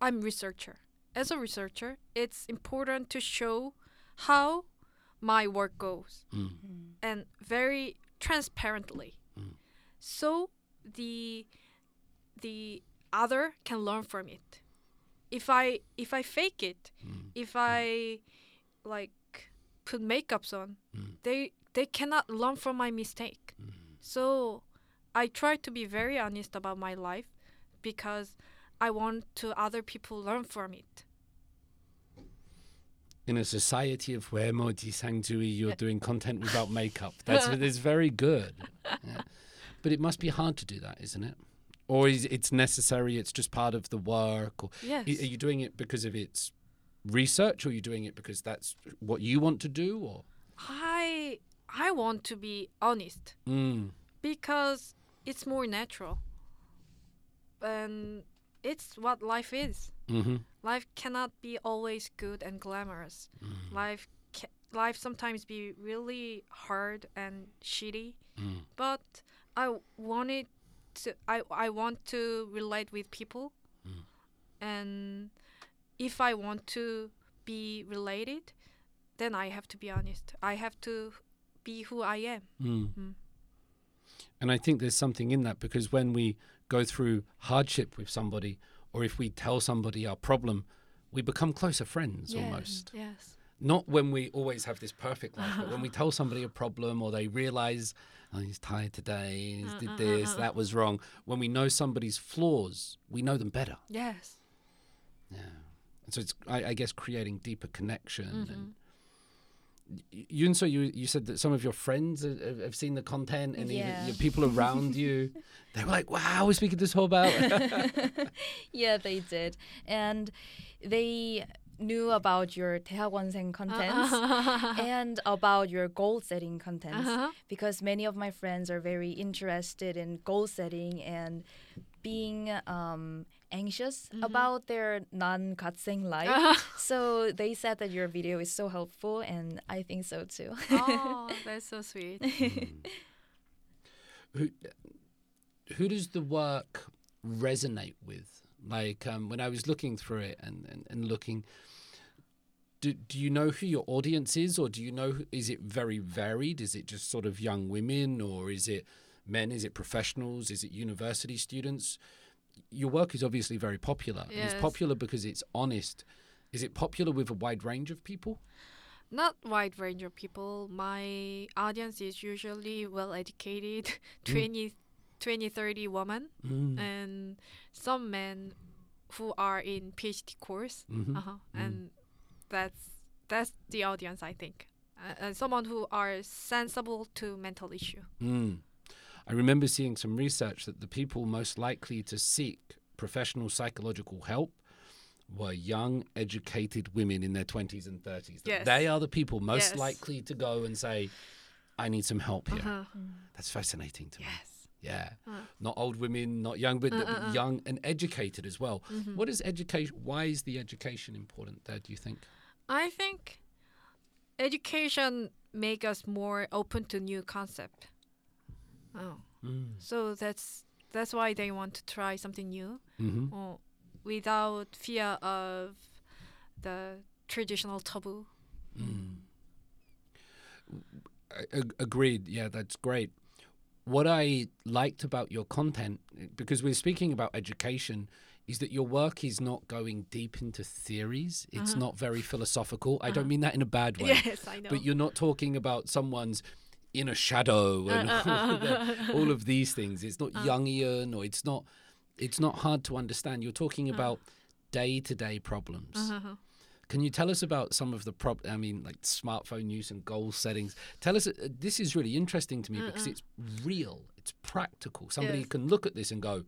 I'm researcher. As a researcher, it's important to show how my work goes and very transparently. So the the other can learn from it. If I if I fake it, mm. if I mm. like put makeups on, mm. they they cannot learn from my mistake. So I try to be very honest about my life because I want to other people learn from it. In a society of where Modi Sangtui, you're doing content without makeup. That's it's very good. Yeah. But it must be hard to do that, isn't it? Or is it's necessary? It's just part of the work. Or Yes. are you doing it because of its research, or are you doing it because that's what you want to do? Or I I want to be honest mm. because it's more natural. And it's what life is. hmm Life cannot be always good and glamorous. Life ca- life sometimes be really hard and shitty. But I wanted to I I want to relate with people. And if I want to be related, then I have to be honest. I have to be who I am. Mm. And I think there's something in that because when we go through hardship with somebody, or if we tell somebody our problem, we become closer friends almost. Yes. Not when we always have this perfect life, but when we tell somebody a problem or they realize, oh, he's tired today, he's did this, that was wrong. When we know somebody's flaws, we know them better. Yes. Yeah. And so it's, I, I guess, creating deeper connection. Mm-hmm. And Yunso, you you said that some of your friends have, have- seen the content, and even Yeah. your people around you, they were like, "Wow, we're speaking this whole about." Yeah, they did. And they knew about your 대학원생 contents and about your goal setting contents because many of my friends are very interested in goal setting and being um, anxious about their non-gatseng life. so they said that your video is so helpful and I think so too. oh, that's so sweet. who who does the work resonate with? Like um, when I was looking through it and, and, and looking, do do you know who your audience is, or do you know is it very varied? Is it just sort of young women, or is it men? Is it professionals? Is it university students? Your work is obviously very popular. and It's popular because it's honest. Is it popular with a wide range of people? Not wide range of people. My audience is usually well educated, mm. 20, 20, 30 women, mm. and some men who are in PhD course. Mm-hmm. Uh-huh. Mm. And that's that's the audience, I think. Uh, and someone who are sensible to mental issue. Mm. I remember seeing some research that the people most likely to seek professional psychological help were young, educated women in their 20s and 30s. Yes. They are the people most Yes. likely to go and say, I need some help here. Uh-huh. That's fascinating to me. Yes. Yeah. Not old women, not young, but, but young and educated as well. What is education? Why is the education important there, do you think? I think education make us more open to new concept. Oh. Mm. So that's that's why they want to try something new hmm or without fear of the traditional taboo. Mm. Ag- agreed. Yeah, that's great. What I liked about your content, because we're speaking about education, is that your work is not going deep into theories. It's Uh-huh. not very philosophical. I don't Uh-huh. mean that in a bad way. Yes, I know. But you're not talking about someone's inner shadow and Uh, uh, all, uh. all of these things. It's not Uh. Jungian or it's not it's not hard to understand. You're talking about day to day problems. Uh-huh. Can you tell us about some of the prob? I mean, like smartphone use and goal settings. Tell us. Uh, this is really interesting to me because it's real. It's practical. Somebody Yes. can look at this and go,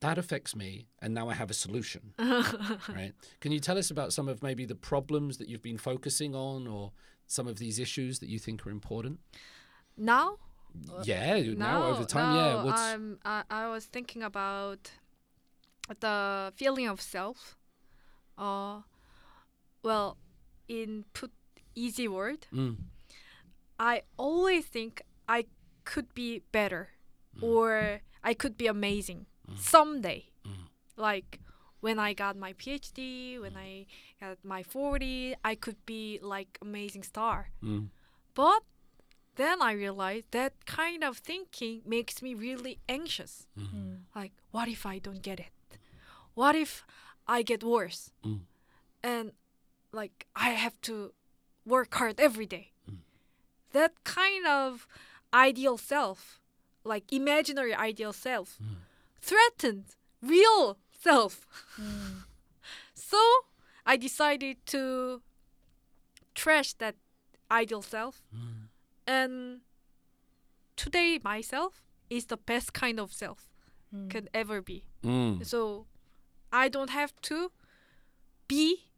"That affects me," and now I have a solution. right? Can you tell us about some of maybe the problems that you've been focusing on, or some of these issues that you think are important? Now, yeah, now over time. yeah. What's I'm, I, I was thinking about the feeling of self. Uh, well, in put easy word, mm, I always think I could be better or I could be amazing someday. Mm. Like when I got my PhD, when I got my 40, I could be like amazing star. mm, But then I realized that kind of thinking makes me really anxious. Mm. Like, what if I don't get it? What if I get worse? Mm. And like, I have to work hard every day. That kind of ideal self, like imaginary ideal self, threatened real self. so I decided to trash that ideal self. And today myself is the best kind of self can ever be. Mm, so i don't have to be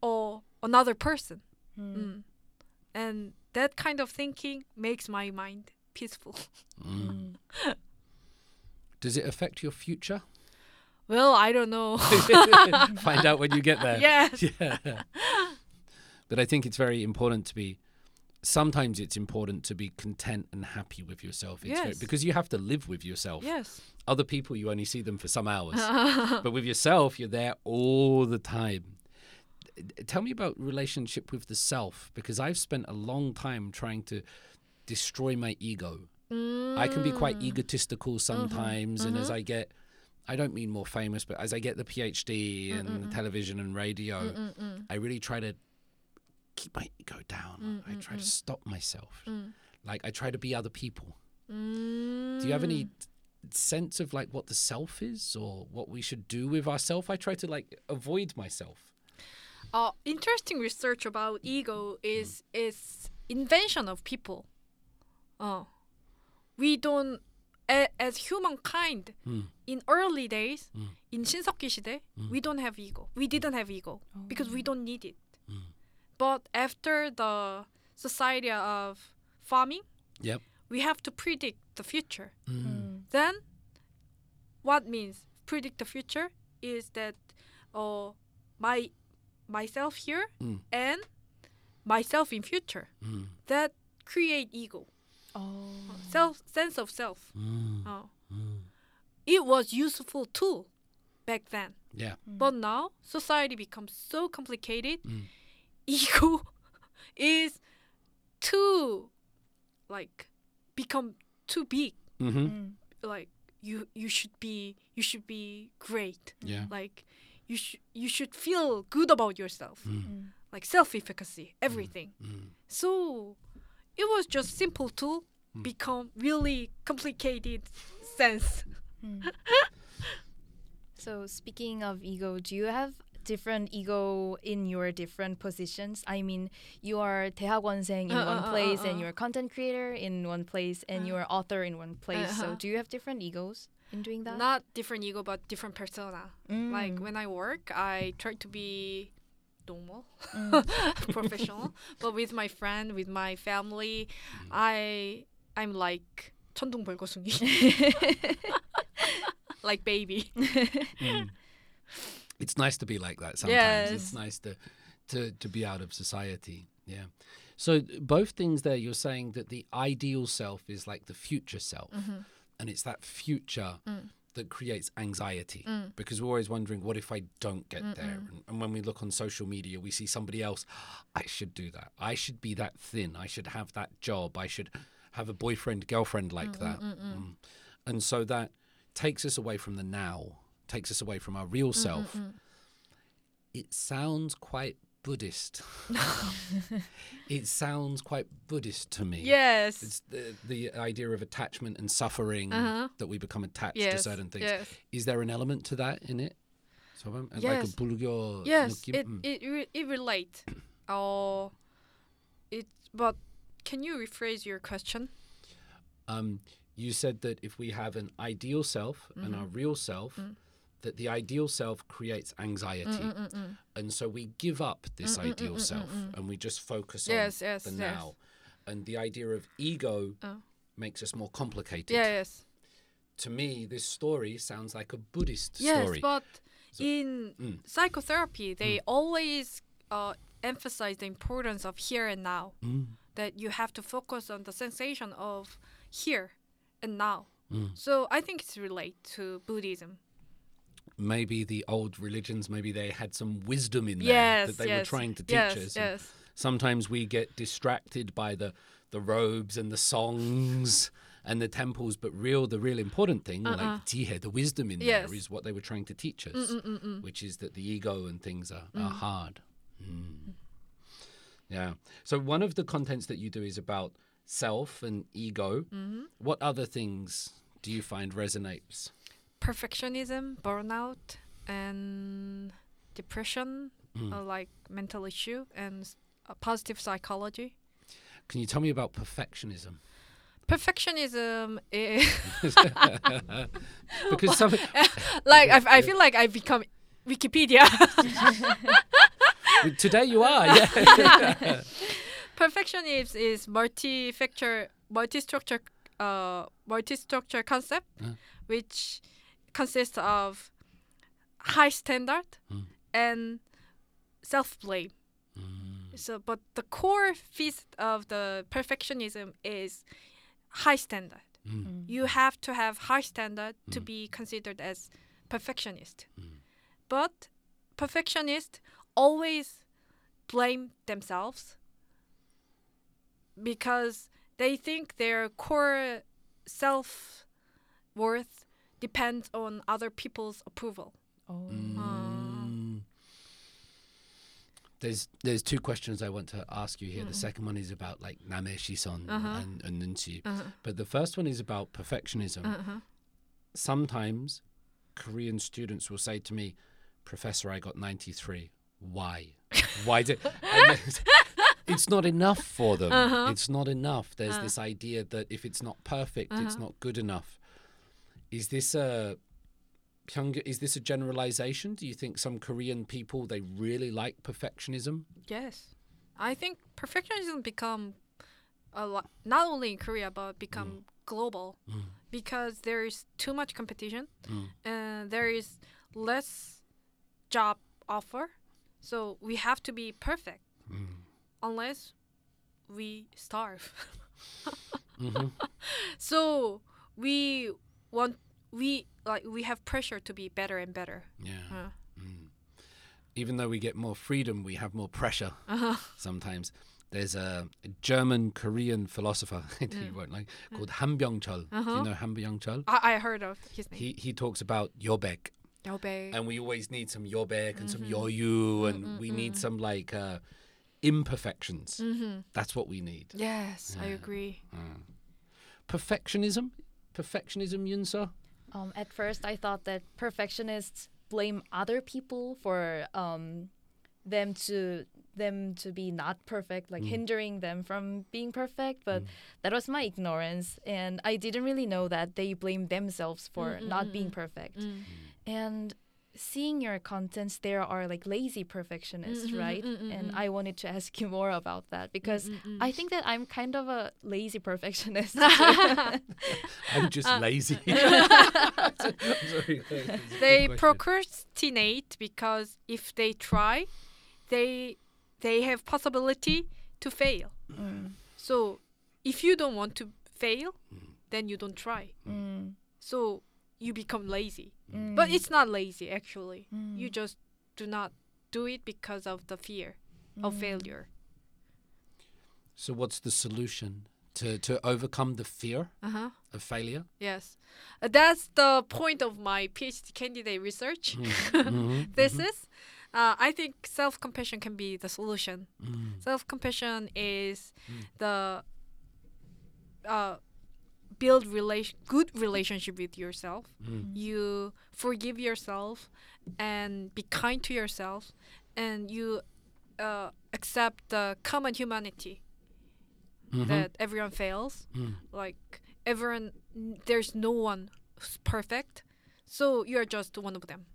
or another person. Mm. and that kind of thinking makes my mind peaceful. Mm. Does it affect your future? well i don't know Find out when you get there. yes yeah. But I think it's very important to be. Sometimes it's important to be content and happy with yourself. It's very- Yes. because you have to live with yourself. yes Other people, you only see them for some hours. but with yourself, you're there all the time. Tell me about relationship with the self because I've spent a long time trying to destroy my ego. I can be quite Mm. egotistical sometimes, and Mm-hmm. as I get, I don't mean more famous, but as I get the PhD and television and radio, I really try to keep my ego down. I try to stop myself. Mm. Like I try to be other people. Do you have any Mm. sense of like what the self is or what we should do with ourself? I try to like avoid myself. uh, interesting research about ego is is invention of people. Uh, we don't a, as humankind mm. in early days mm. in Shinseokgi 시대 mm. we don't have ego. We didn't have ego oh. because we don't need it. Hmm. But after the society of farming, yep. we have to predict the future. Hmm. Hmm. Then what means predict the future is that uh, my myself here and myself in future that create ego. Oh. self sense of self. Mm. Uh, Mm. it was useful tool back then, Yeah. but now society becomes so complicated. Mm. Ego is too like become too big. Mm-hmm. Mm. Like you you should be you should be great. Yeah. like you should you should feel good about yourself Mm. like self-efficacy everything Mm. so it was just simple to become really complicated sense So speaking of ego, do you have different ego in your different positions? I mean, you are 대학원생 in Uh, one uh, uh, place, uh, and uh. you're a content creator in one place, and you're an author in one place. So Uh-huh. do you have different egos in doing that? not different ego but different persona like Mm. when i work i try to be normal Mm. professional but with my friend with my family i i'm like 천둥벌거숭이 like baby Mm. It's nice to be like that sometimes. It's Yes. nice to, to to be out of society. Yeah. So th- both things there, you're saying that the ideal self is like the future self, and it's that future that creates anxiety because we're always wondering, what if I don't get there? And, and when we look on social media, we see somebody else. I should do that. I should be that thin. I should have that job. I should have a boyfriend, girlfriend like that. Mm. And so that takes us away from the now, takes us away from our real self. It sounds quite Buddhist. it sounds quite Buddhist to me. Yes. It's the, the idea of attachment and suffering uh-huh. that we become attached yes. to certain things. Yes. Is there an element to that in it? So, um, yes. Like yes, it, mm. it, re- it relates. oh, it, but can you rephrase your question? Um, you said that if we have an ideal self mm-hmm. and our mm-hmm. real self, mm-hmm that the ideal self creates anxiety. Mm, And so we give up this ideal self and we just focus on Yes, yes, the yes. now. And the idea of ego Oh. makes us more complicated. Yes. To me, this story sounds like a Buddhist Yes, story. but in Mm. psychotherapy, they always uh, emphasize the importance of here and now. Mm. That you have to focus on the sensation of here and now. Mm. So I think it's related to Buddhism. Maybe the old religions, maybe they had some wisdom in there Yes, that they yes, were trying to teach yes, us. and Yes. sometimes we get distracted by the the robes and the songs and the temples but real the real important thing Uh-uh. like jihe, the wisdom in there is what they were trying to teach us Mm-mm-mm. which is that the ego and things are, are mm. hard Mm. yeah so one of the contents that you do is about self and ego mm-hmm. what other things do you find resonates Perfectionism, burnout, and depression, Mm. uh, like mental issue, and uh, positive psychology. can you tell me about perfectionism Perfectionism is because some like I, I feel like I become Wikipedia. today you are yeah Perfectionism is multi-factor, multi-structure, uh, multi-structure concept, Uh. which consists of high standard Mm. and self-blame. Mm. So, but the core feast of the perfectionism is high standard. Mm. You have to have high standard to Mm. be considered as perfectionist. Mm. But perfectionists always blame themselves because they think their core self worth depends on other people's approval. Oh. Mm. There's there's two questions I want to ask you here. The second one is about like name shison Uh-huh. and, and nunchi. Uh-huh. But the first one is about perfectionism. Uh-huh. Sometimes Korean students will say to me, Professor, I got 93. Why? Why did it's- it's not enough for them. Uh-huh. It's not enough. There's Uh. this idea that if it's not perfect, it's Uh-huh. not good enough. Is this a Pyongyang, is this a generalization? Do you think some Korean people they really like perfectionism? Yes, I think perfectionism become a lot not only in Korea but become global Mm. because there is too much competition Mm. and there is less job offer, so we have to be perfect Mm. unless we starve. Mhm. so we want we like we have pressure to be better and better. Yeah. Uh, Mm. Even though we get more freedom, we have more pressure uh-huh. sometimes. There's a, a German Korean philosopher you won't like called Han Byung-chul. Do Uh-huh. you know Han Byung-chul? I, I heard of his name. He he talks about yobek, Yaobei. and we always need some yobek and some Mm-hmm. yoyu, and we need some like uh, imperfections. mm-hmm. That's what we need. Yes, I agree. Mm. Perfectionism, perfectionism, Yunsa. Um, at first, I thought that perfectionists blame other people for um, them to them to be not perfect, like hindering them from being perfect. But that was my ignorance, and I didn't really know that they blame themselves for not being perfect. Mm. And seeing your contents, there are like lazy perfectionists, Mhm, right? mm, mm, And mm. I wanted to ask you more about that because Mm, mm, mm. I think that I'm kind of a lazy perfectionist. I'm just Uh. lazy. Sorry. they procrastinate because if they try, they they have possibility to fail. So if you don't want to fail, then you don't try. Mm. So you become lazy. Mm. But it's not lazy actually. You just do not do it because of the fear of failure. So what's the solution to to overcome the fear Uh-huh. of failure? Yes. Uh, that's the point of my PhD candidate research. Mhm, This is uh, I think self-compassion can be the solution. mm, Self-compassion is the uh, build relation good relationship with yourself. mm, You forgive yourself and be kind to yourself, and you uh, accept the common humanity mhm, that everyone fails. mm. Like everyone, there's no one who's perfect, so you're just one of them.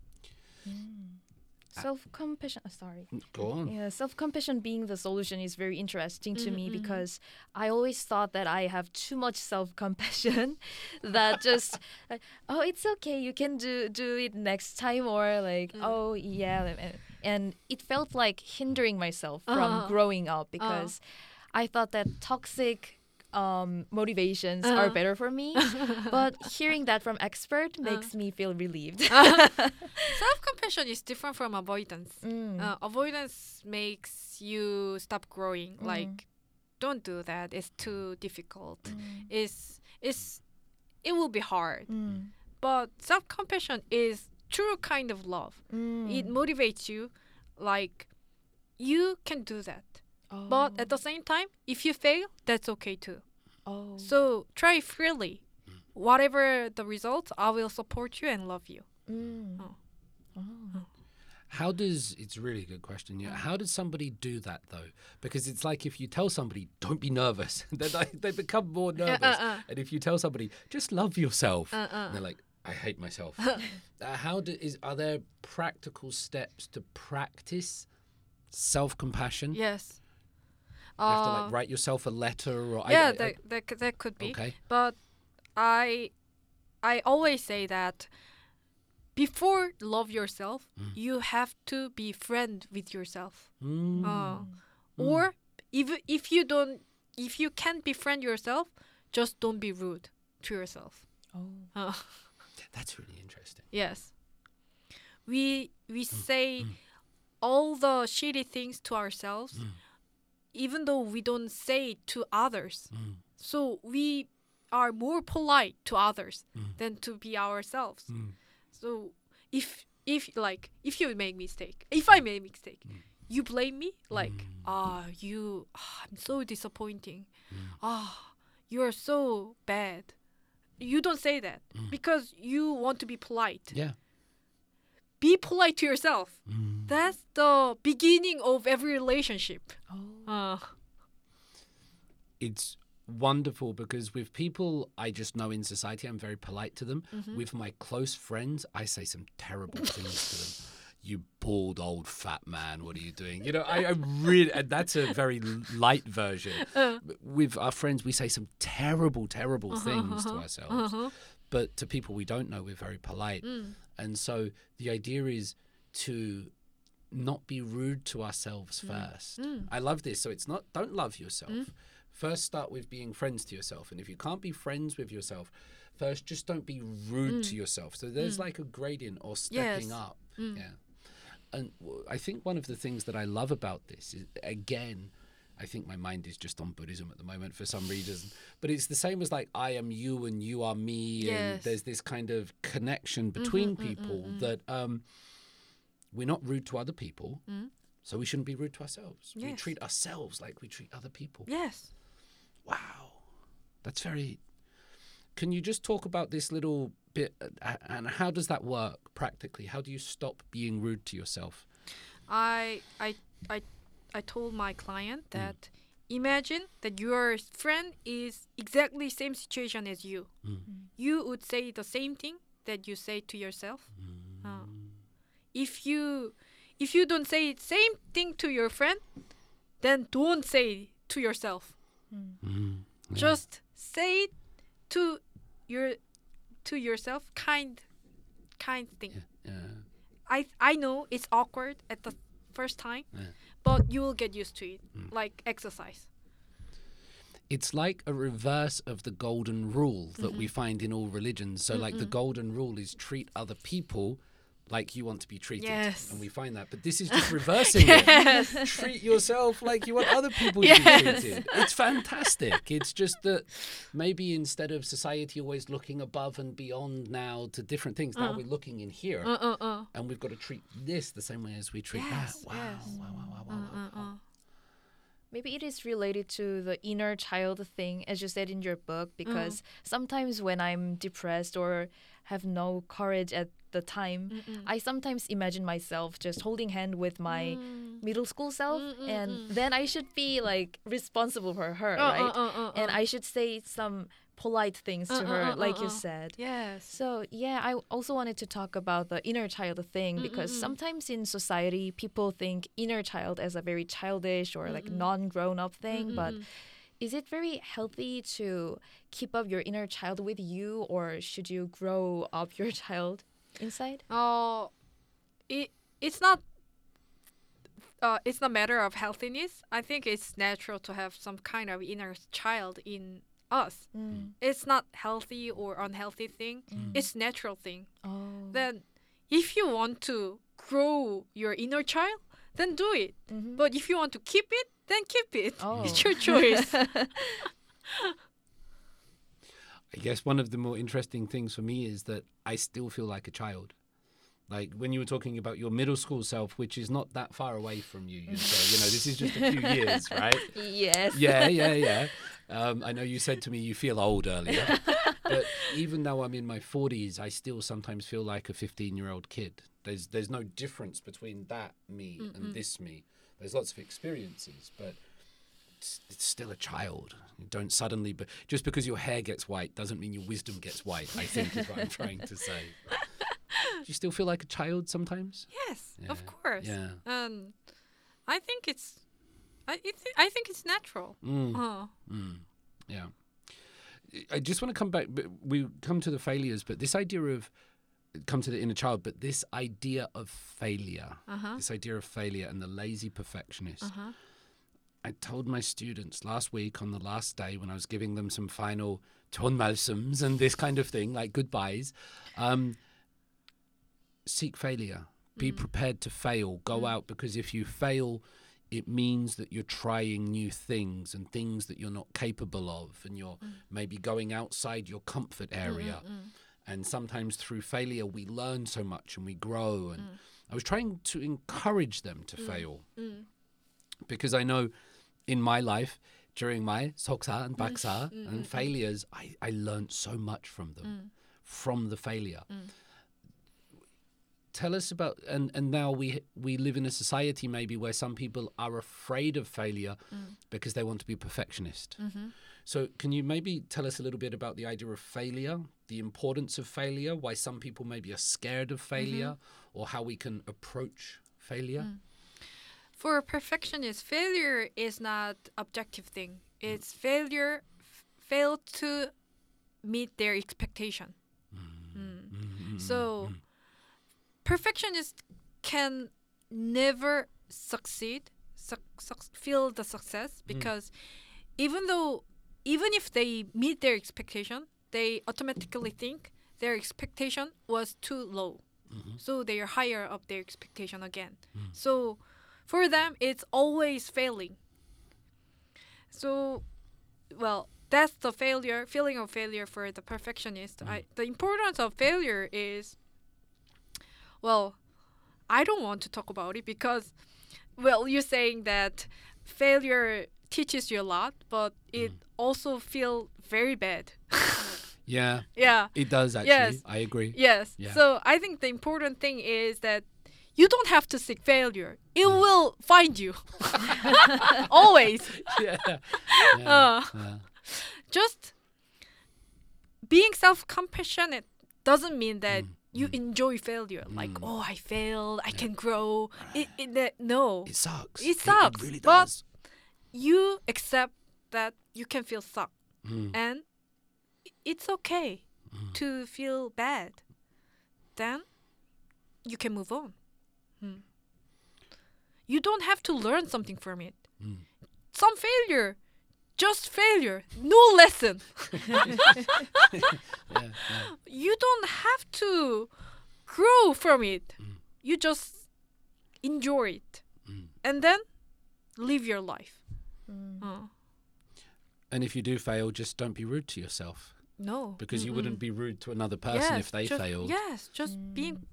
Self compassion. sorry. Go on. Yeah, self compassion being the solution is very interesting to me Mhm, mhm. because I always thought that I have too much self compassion. that just like, oh, it's okay, you can do do it next time, or like Mm. oh yeah, and, and it felt like hindering myself from Uh-huh. growing up because I thought that toxic um, motivations are Uh-huh. better for me. but hearing that from expert makes me feel relieved. Self compassion is different from avoidance. Mm. Uh, avoidance makes you stop growing. Mm. Like, don't do that. It's too difficult. Mm. It's it's it will be hard. Mm. But self compassion is true kind of love. Mm. It motivates you. Like, you can do that. Oh. But at the same time, if you fail, that's okay too. oh. So try freely. Whatever the results, I will support you and love you. Mm. Oh. Oh. How does it's really a really good question. Yeah. How does somebody do that though? Because it's like if you tell somebody, don't be nervous, then they, they become more nervous. uh. And if you tell somebody, just love yourself, Uh, uh. they're like, I hate myself. uh, how do is are there practical steps to practice self compassion? Yes. You have to Uh, like write yourself a letter or yeah, I- I- that, that that could be. okay. But I I always say that before love yourself, you have to be friend with yourself. Mm. Uh, Or if if you don't if you can't befriend yourself, just don't be rude to yourself. Oh. Uh, That's really interesting. yes. We we say all the shitty things to ourselves even though we don't say it to others. Mm. So we are more polite to others than to be ourselves. Mm. So if if like if you make mistake, if I make mistake, you blame me like ah you ah, I'm so disappointing. Ah you're so bad. You don't say that because you want to be polite. Yeah. Be polite to yourself. Mm. That's the beginning of every relationship. Oh. Uh, it's wonderful because with people I just know in society, I'm very polite to them. Mm-hmm. With my close friends, I say some terrible things to them. You bald old fat man, what are you doing? You know, I, I really, and that's a very light version. Uh. With our friends, we say some terrible, terrible Uh-huh, things to ourselves. But to people we don't know, we're very polite. Mm. And so the idea is to not be rude to ourselves mm. first. Mm. I love this. So it's not, don't love yourself. Mm. First, start with being friends to yourself. And if you can't be friends with yourself, first, just don't be rude to yourself. So there's like a gradient or stepping Yes. up. Yeah. And w- I think one of the things that I love about this is, again, I think my mind is just on Buddhism at the moment for some reason. But it's the same as like I am you and you are me, and Yes. there's this kind of connection between people that um, we're not rude to other people, so we shouldn't be rude to ourselves. We treat ourselves like we treat other people. yes. Wow, that's very. Can you just talk about this little bit uh, and how does that work practically? How do you stop being rude to yourself? I I I I told my client mm. that imagine that your friend is exactly same situation as you. Mm. Mm. You would say the same thing that you say to yourself. Uh, if you if you don't say same thing to your friend, then don't say to yourself. Mm. Just say it to your to yourself kind kind thing. Yeah. I I know it's awkward at the first time, Yeah. But you will get used to it, mm. like exercise. it's like a reverse of the golden rule that we mm-hmm. find in all religions. So, like the golden rule is treat other people like you want to be treated, Yes. and we find that. But this is just reversing it. Treat yourself like you want other people to be treated. It's fantastic. It's just that maybe instead of society always looking above and beyond now to different things, now we're looking in here, Uh uh uh. and we've got to treat this the same way as we treat Yes, that. Wow, yes. wow, wow, wow, wow, Uh wow. uh. Maybe it is related to the inner child thing, as you said in your book, because sometimes when I'm depressed or have no courage at the time, I sometimes imagine myself just holding hand with my middle school self, and then I should be like responsible for her, uh, right? uh, uh, and. I should say some polite things to her, like you said. Yes. So yeah, I also wanted to talk about the inner child thing because sometimes in society people think inner child as a very childish or like non-grown up thing, but is it very healthy to keep up your inner child with you or should you grow up your child inside? Uh, it it's not. Uh, it's not matter of healthiness. I think it's natural to have some kind of inner child in us. Mm. It's not healthy or unhealthy thing. It's natural thing. Oh. Then, if you want to grow your inner child, then do it. Mhm. But if you want to keep it, then keep it. Oh. It's your choice. I guess one of the more interesting things for me is that I still feel like a child. Like when you were talking about your middle school self, which is not that far away from you, you say, you know, this is just a few years, right? Yes. Yeah, yeah, yeah. Um, I know you said to me you feel old earlier, but even though I'm in my 40s, I still sometimes feel like a 15 year old kid. There's there's no difference between that me and this me. There's lots of experiences, but it's, it's still a child. You don't suddenly, but just because your hair gets white doesn't mean your wisdom gets white. I think is what I'm trying to say. Do you still feel like a child sometimes? yes, Yeah, of course. yeah. And I think it's, I it, I think it's natural. Mm. Uh, Yeah. I just want to come back. We come to the failures, but this idea of come to the inner child, but this idea of failure, Uh-huh. this idea of failure and the lazy perfectionist. Uh-huh. I told my students last week on the last day when I was giving them some final ton malsums and this kind of thing, like goodbyes. Um, seek failure. Be mm. prepared to fail. Go mm. out because if you fail, it means that you're trying new things and things that you're not capable of, and you're mm. maybe going outside your comfort area. And sometimes through failure, we learn so much and we grow. And I was trying to encourage them to fail because I know in my life during my soksa and baksa mm, mm, and mm, failures, I, I learned so much from them, from the failure. Tell us about and and now we we live in a society maybe where some people are afraid of failure because they want to be perfectionist. Mm-hmm. So can you maybe tell us a little bit about the idea of failure, the importance of failure, why some people maybe are scared of mm-hmm. failure, or how we can approach failure? For a perfectionist, failure is not objective thing. It's failure, f- fail to meet their expectation. Mm. So, perfectionists can never succeed, suc suc- feel the success mm. because even though, even if they meet their expectation, they automatically think their expectation was too low. Mm-hmm. So they are higher up their expectation again. Mm. So for them, it's always failing. So, well, that's the failure, feeling of failure for the perfectionist. Mm. I, the importance of failure is, well, I don't want to talk about it because, well, you're saying that failure teaches you a lot, but it mm. also feel very bad. Yeah, yeah. it does actually. Yes. I agree. Yes. Yeah. So I think the important thing is that you don't have to seek failure. It will find you. Always. yeah. yeah. Uh, yeah. just being self-compassionate doesn't mean that you enjoy failure. Like, oh, I failed. I can grow. It, it, no. It sucks. It sucks, really but- you accept that you can feel suck. Mm. And it's okay to feel bad. Then you can move on. Hmm. You don't have to learn something from it. Mm. Some failure just failure, no lesson. Yeah, yeah. You don't have to grow from it. You just enjoy it, Mm. and then live your life. Mm. Uh, And if you do fail, just don't be rude to yourself no, because you Mm-mm. wouldn't be rude to another person Yes, if they just, failed. Yes, just being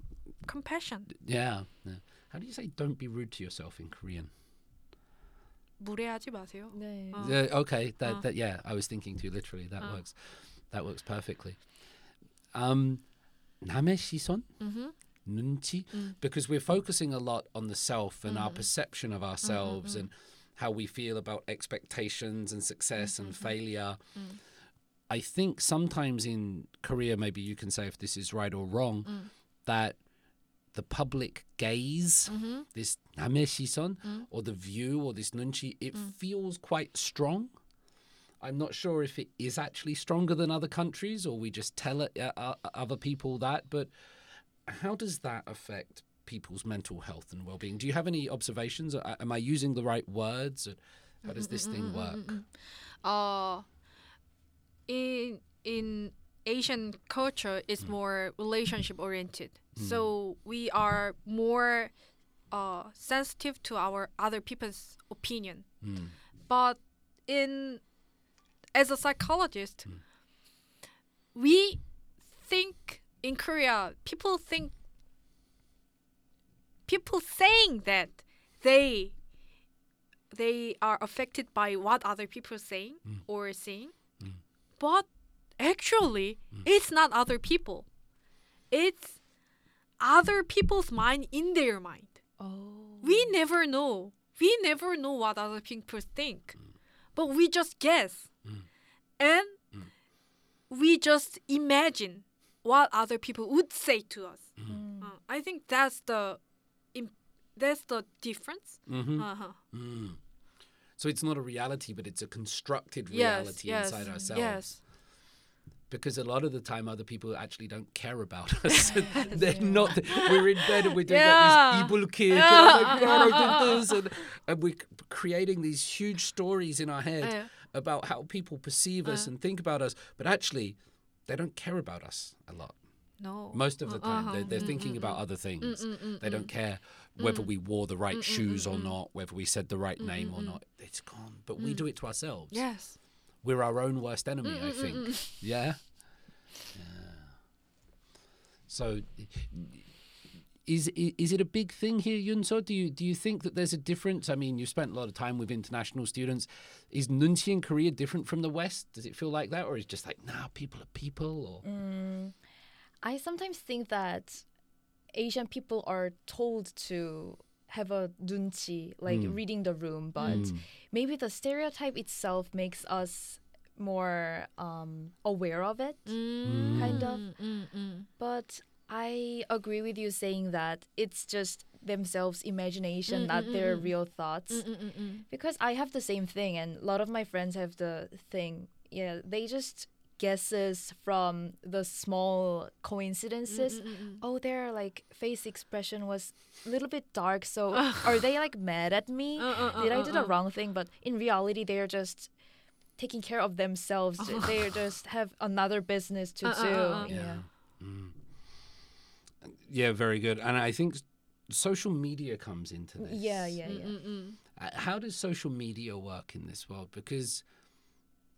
compassion. Yeah, yeah. How do you say don't be rude to yourself in Korean? 무례하지 마세요. 네. 어. Yeah, okay, that, Uh. that yeah, I was thinking too literally. That Uh. works. That works perfectly. Um 남의 시선? Mhm. 눈치? Mm. Because we're focusing a lot on the self and Mm-hmm. our perception of ourselves and how we feel about expectations and success and failure. Mm. I think sometimes in Korea, maybe you can say if this is right or wrong, Mm. that the public gaze, mm-hmm. this Nameshi-san, mm. or the view, or this Nunchi, it mm. feels quite strong. I'm not sure if it is actually stronger than other countries, or we just tell it, uh, uh, other people that. But how does that affect people's mental health and well-being? Do you have any observations? Am I using the right words? How does this thing mm-hmm, work? Mm-hmm, mm-hmm. Uh, in in Asian culture, it's hmm. more relationship oriented. So we are more uh, sensitive to our other people's opinion. Mm. But in as a psychologist, Mm. we think in Korea, people think people saying that they they are affected by what other people are saying Mm. or saying, but actually it's not other people. It's other people's mind in their mind. Oh. We never know. We never know what other people think. But we just guess. And we just imagine what other people would say to us. Mm. Uh, I think that's the im- that's the difference. hmm Uh-huh. Mm. So it's not a reality, but it's a constructed Yes, reality yes, inside ourselves. yes. Because a lot of the time, other people actually don't care about us. They're not. We're in bed and we're doing like this evil and oh God, I did this, and, and we're creating these huge stories in our head Yeah. about how people perceive us and think about us. But actually, they don't care about us a lot. No. Most of the time, Uh-huh. they're, they're thinking about other things. They don't care whether we wore the right shoes or not, whether we said the right name or not. It's gone. But we do it to ourselves. Yes. We're our own worst enemy, I mm, mm, think. Mm, yeah? Yeah. So, is, is it a big thing here, Yunso? Do you do you think that there's a difference? I mean, you've spent a lot of time with international students. Is Nunchi in Korea different from the West? Does it feel like that, or is it just like, nah, people are people? Or Mm, I sometimes think that Asian people are told to have a nunchi, like Mm. reading the room, but Mm. maybe the stereotype itself makes us more um, aware of it. Kind of. Mm, But I agree with you saying that it's just themselves' imagination, not their real thoughts. mm, Because I have the same thing, and a lot of my friends have the thing. Yeah, they just guesses from the small coincidences. Oh, their like face expression was a little bit dark. So are they like mad at me? Uh, Did I do the wrong thing? But in reality, they're just taking care of themselves. they just have another business to Uh, uh, do. uh, uh. Yeah. Yeah, very good. And I think social media comes into this. Yeah, yeah, yeah. mm, Uh, How does social media work in this world? Because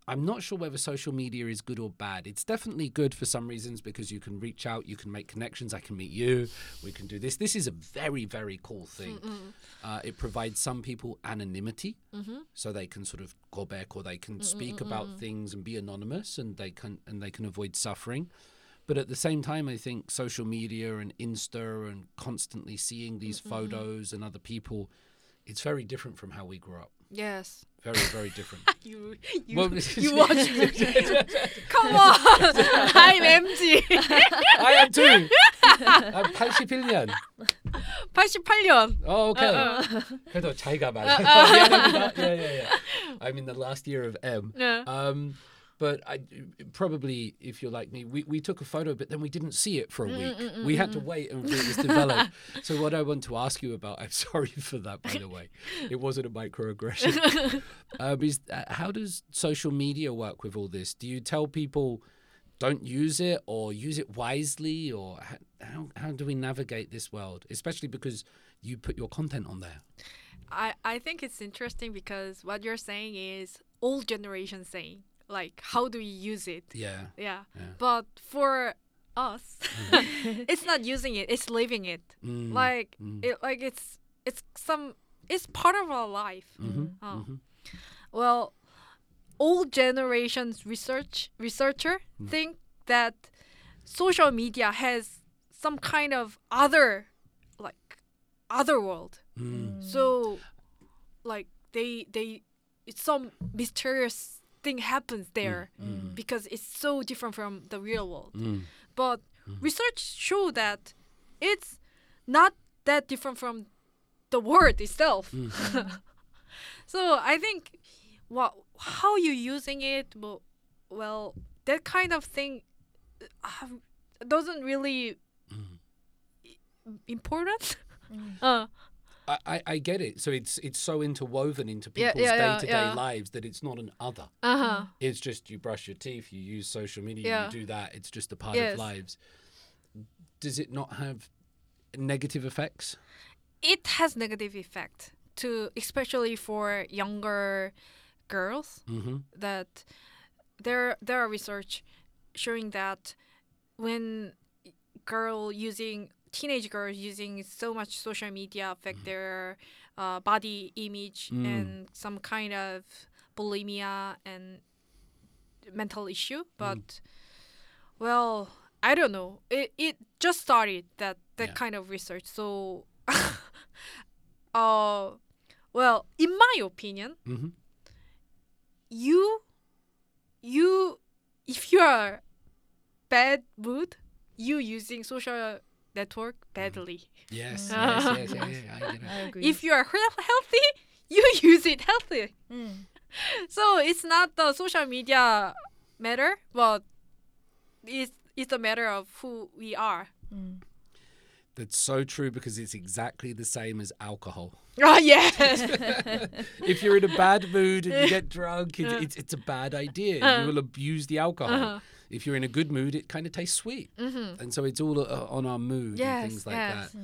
I'm not sure whether social media is good or bad. It's definitely good for some reasons because you can reach out, you can make connections. I can meet you, we can do this. This is a very, very cool thing. Uh, it provides some people anonymity, so they can sort of go back or they can speak about things and be anonymous, and they can and they can avoid suffering. But at the same time, I think social media and Insta and constantly seeing these photos and other people, it's very different from how we grew up. Yes. Very, very different. you you, well, you watch me. Come on. I'm MZ. I am too. I'm 81년. 88년. Oh, okay. Uh, uh. 그래도 차이가 많아요. 미안합니다. Yeah, yeah, yeah. I'm in the last year of M. Yeah. Um, but I probably, if you're like me, we, we took a photo, but then we didn't see it for a mm, week. Mm, mm, we had to wait until it was developed. so what I want to ask you about, I'm sorry for that, by the way. It wasn't a microaggression. um, is uh, how does social media work with all this? Do you tell people don't use it or use it wisely, or how how, how do we navigate this world? Especially because you put your content on there. I, I think it's interesting because what you're saying is old generation saying like how do you use it Yeah. yeah, Yeah. but for us it's not using it it's living it Mm, like mm. it like it's it's some it's part of our life Mhm, Oh. mhm. well old generations research researcher Mm. think that social media has some kind of other like other world Mm. so like they they it's some mysterious thing happens there Mm. because it's so different from the real world Mm. but research show that it's not that different from the word itself Mm. so i think what how you using it well, well that kind of thing uh, doesn't really Mm. i- important uh, I, I, get it. So it's it's so interwoven into people's yeah, yeah, day to day yeah. lives that it's not an other. uh-huh It's just you brush your teeth, you use social media, you do that. It's just a part Yes. of lives. Does it not have negative effects? it has negative effect to especially for younger girls Mm-hmm. that there there are research showing that when girl using teenage girls using so much social media affect their uh, body image Mm. and some kind of bulimia and mental issue but well i don't know it, it just started that that Yeah. kind of research so uh well in my opinion Mm-hmm. you you if you are bad mood you using social network badly Yes, Mm. yes, yes, yeah, yeah, I. I agree. if you are he- healthy you use it healthy Mm. so it's not the social media matter but it's it's a matter of who we are Mm. That's so true because it's exactly the same as alcohol. oh yes If you're in a bad mood and you get drunk, it, it's, it's a bad idea. You will abuse the alcohol. Uh-huh. If you're in a good mood, it kind of tastes sweet. mm-hmm. And so it's all uh, on our mood and things like yes. that.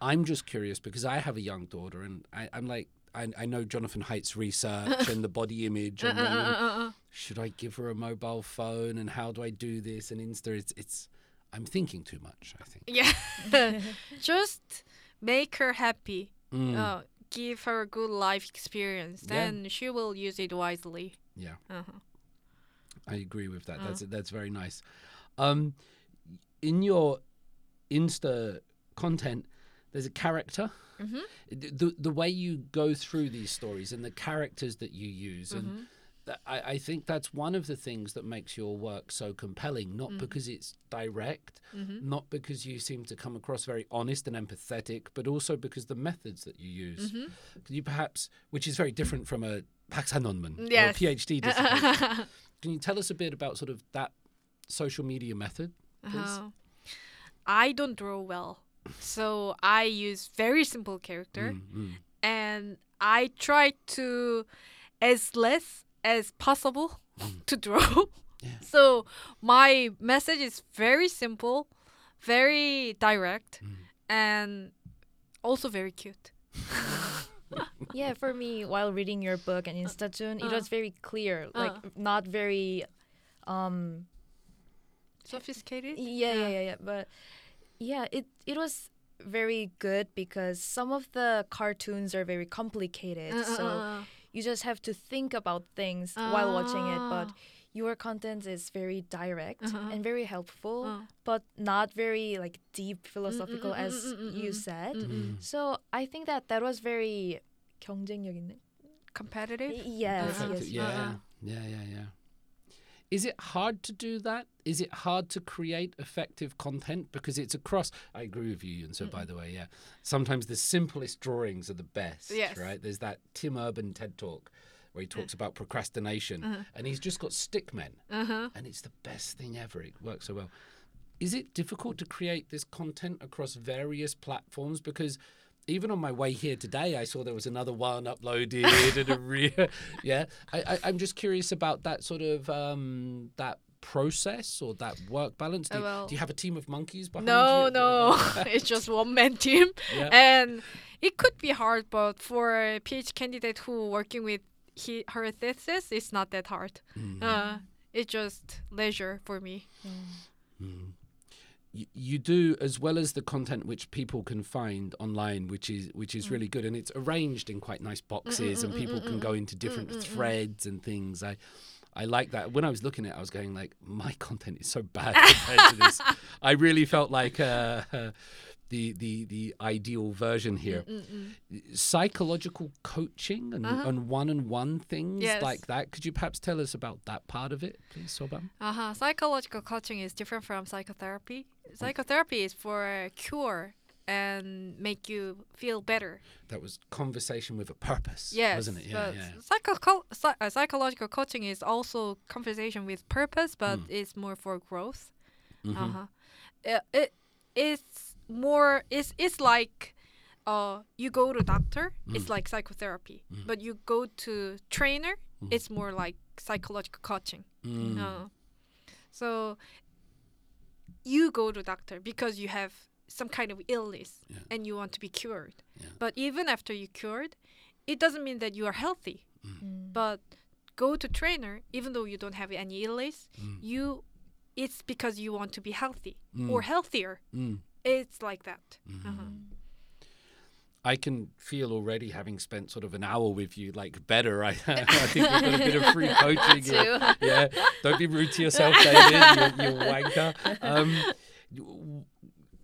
I'm just curious because I have a young daughter and I, I'm like, I, I know Jonathan Haidt's research and the body image. And then, Uh-uh. should I give her a mobile phone and how do I do this and Insta? It's, it's I'm thinking too much, I think. yeah just make her happy Mm, uh, give her a good life experience Yeah. then she will use it wisely yeah, uh-huh. I agree with that. Uh. That's that's very nice. Um, in your Insta content, there's a character. Mhm. The the way you go through these stories and the characters that you use, and Mm-hmm. that, I, I think that's one of the things that makes your work so compelling. Not because it's direct, Mhm. not because you seem to come across very honest and empathetic, but also because the methods that you use. Mhm. Can you perhaps, which is very different from a or a PhD dissertation. Can you tell us a bit about sort of that social media method, please? Uh-huh. I don't draw well, so I use very simple character, Mm, mm. and I try to as less as possible to draw. Mm. Yeah. So my message is very simple, very direct, Mm. and also very cute. yeah, for me, while reading your book and Instatoon, it uh. was very clear, like Uh. not very, um, Sophisticated. yeah, yeah, yeah, yeah. But yeah, it it was very good because some of the cartoons are very complicated, Uh, uh, so uh, uh. you just have to think about things while watching it. But Ah your content is very direct Uh-huh. and very helpful, Uh. but not very like deep philosophical mm, mm, as mm, mm, you mm. said. Mm, mm. So I think that that was very 경쟁력 있는. Competitive. Yes, Effective- yes, yeah, Uh-uh. yeah, yeah, yeah. Is it hard to do that? Is it hard to create effective content because it's across? I agree with you, and so by the way, yeah. Sometimes the simplest drawings are the best, Yes. right? There's that Tim Urban TED talk where he talks about procrastination, and he's just got stick men, and it's the best thing ever. It works so well. Is it difficult to create this content across various platforms? Because even on my way here today, I saw there was another one uploaded and a yeah. I, I, I'm just curious about that sort of um, that process or that work balance. Do, Uh, you- well, do you have a team of monkeys behind No, you? no, it's just one man team, Yeah. and it could be hard. But for a PhD candidate who working with he, her thesis, is not that hard. Mm-hmm. Uh, it's just leisure for me. you, you do as well as the content which people can find online which is which Mm. is really good and it's arranged in quite nice boxes and people can go into different threads and things i I like that. When I was looking at it, I was going like, my content is so bad compared to this. I really felt like uh, the the the ideal version here. Psychological coaching and, and one-on-one things Yes. like that. Could you perhaps tell us about that part of it, please, Seobam? Uh-huh. Psychological coaching is different from psychotherapy. Psychotherapy is for a cure and make you feel better. That was conversation with a purpose, Yes, wasn't it? Yeah, yeah. psycho- psy- uh, psychological coaching is also conversation with purpose, but Mm. it's more for growth. Mm-hmm. Uh-huh. It, it it's more it's it's like uh you go to doctor, it's Mm. like psychotherapy. But you go to trainer, it's more like psychological coaching. Mm. Uh, so you go to doctor because you have some kind of illness Yeah. and you want to be cured. Yeah. But even after you cured, it doesn't mean that you are healthy. Mm. But go to trainer even though you don't have any illness, you it's because you want to be healthy or healthier. Mm. It's like that. Uh-huh. I can feel already, having spent sort of an hour with you, like better. I, I think we've got a bit of free coaching. here. Yeah, don't be rude to yourself, David. You, you wanker. Um,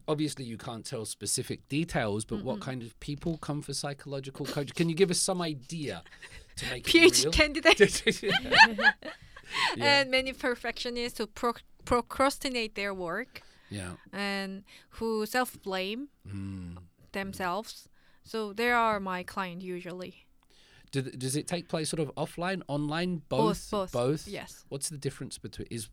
obviously, you can't tell specific details, but what kind of people come for psychological coaching? Can you give us some idea to make it PhD real? candidate yeah. and many perfectionists who pro- procrastinate their work yeah. and who self blame Mm. themselves. So they are my client usually. Do, does it take place sort of offline, online, both? both. Both. Yes. What's the difference between? Is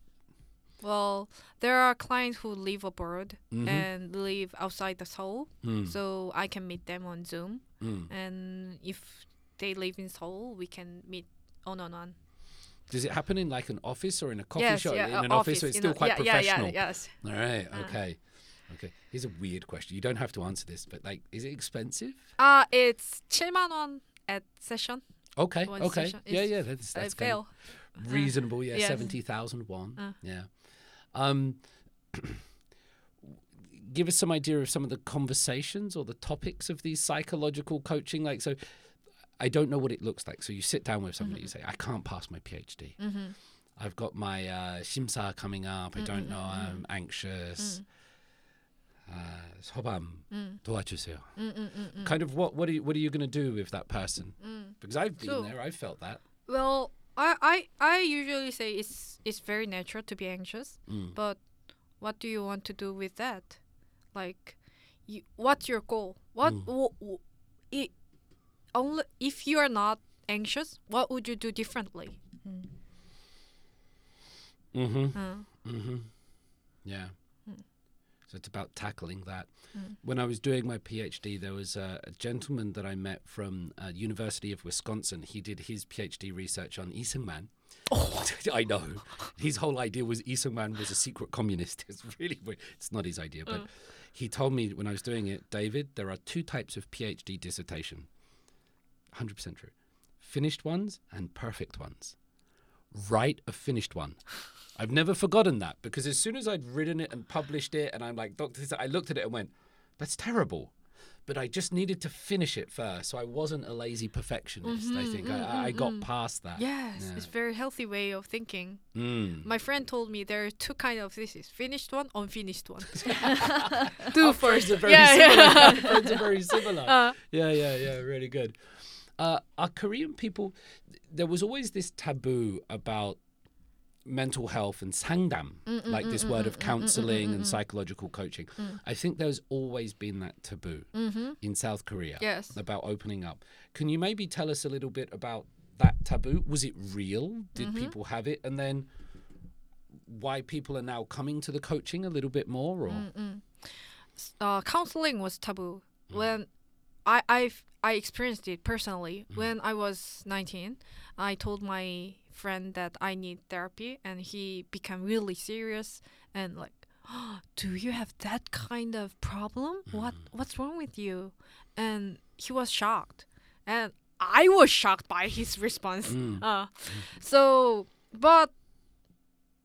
Well, there are clients who live abroad Mhm. and live outside the Seoul, Mm. so I can meet them on Zoom. Mm. And if they live in Seoul, we can meet on on on. Does it happen in like an office or in a coffee yes, shop? yeah, in uh, an office, so it's still a- quite yeah, professional. Yeah, yeah, yes. All right. Uh. Okay. Okay. Here's a weird question. You don't have to answer this, but like, is it expensive? Uh it's 7만 원 at session. Okay. One okay. session Yeah. Yeah. That's that's kind of reasonable. Yeah. yes. Seventy thousand won. Uh. Yeah. Um. give us some idea of some of the conversations or the topics of these psychological coaching. Like, so I don't know what it looks like. So you sit down with somebody, you say, I can't pass my PhD. Mm-hmm. I've got my uh, 심사 coming up. I don't know. I'm anxious. Uh, 소밤 도와주세요. Kind of what what are you what are you going to do with that person? Because I've been So- there. I've felt that. Well, I, I I usually say it's it's very natural to be anxious, Mm. but what do you want to do with that? Like, you, what's your goal? What Mm. w- w- i- only if you are not anxious, what would you do differently? Mm-hmm. Uh, Mm-hmm. Yeah. So it's about tackling that. Mm. When I was doing my PhD, there was a, a gentleman that I met from uh, University of Wisconsin. He did his PhD research on Lee Man. Oh. I know. His whole idea was Lee was a secret communist. It's really weird. It's not his idea, but Uh. he told me when I was doing it, David, there are two types of PhD dissertation. 100% true. Finished ones and perfect ones. Write a finished one. I've never forgotten that because as soon as I'd written it and published it, and I'm like, Doctor, I looked at it and went, that's terrible. But I just needed to finish it first. So I wasn't a lazy perfectionist, I think. I, I got past that. yes, Yeah. it's a very healthy way of thinking. Mm. My friend told me there are two kind of thesis: finished one, unfinished one. Do friends are very Yeah, similar. yeah. Friends are very similar. Uh, yeah, yeah, yeah, really good. Uh, are Korean people? There was always this taboo about mental health and sangdam, like this word of counseling and psychological coaching. Mm. I think there's always been that taboo mm-hmm. in South Korea Yes. about opening up. Can you maybe tell us a little bit about that taboo? Was it real? Did Mm-hmm. people have it? And then why people are now coming to the coaching a little bit more or Mm, mm. uh, counseling was taboo Mm. when I I've, I experienced it personally Mm. when I was 19. I told my friend that I need therapy, and he became really serious and like, "Do you have that kind of problem? What Mm. what's wrong with you?" And he was shocked, and I was shocked by his response. Mm. Uh, so, but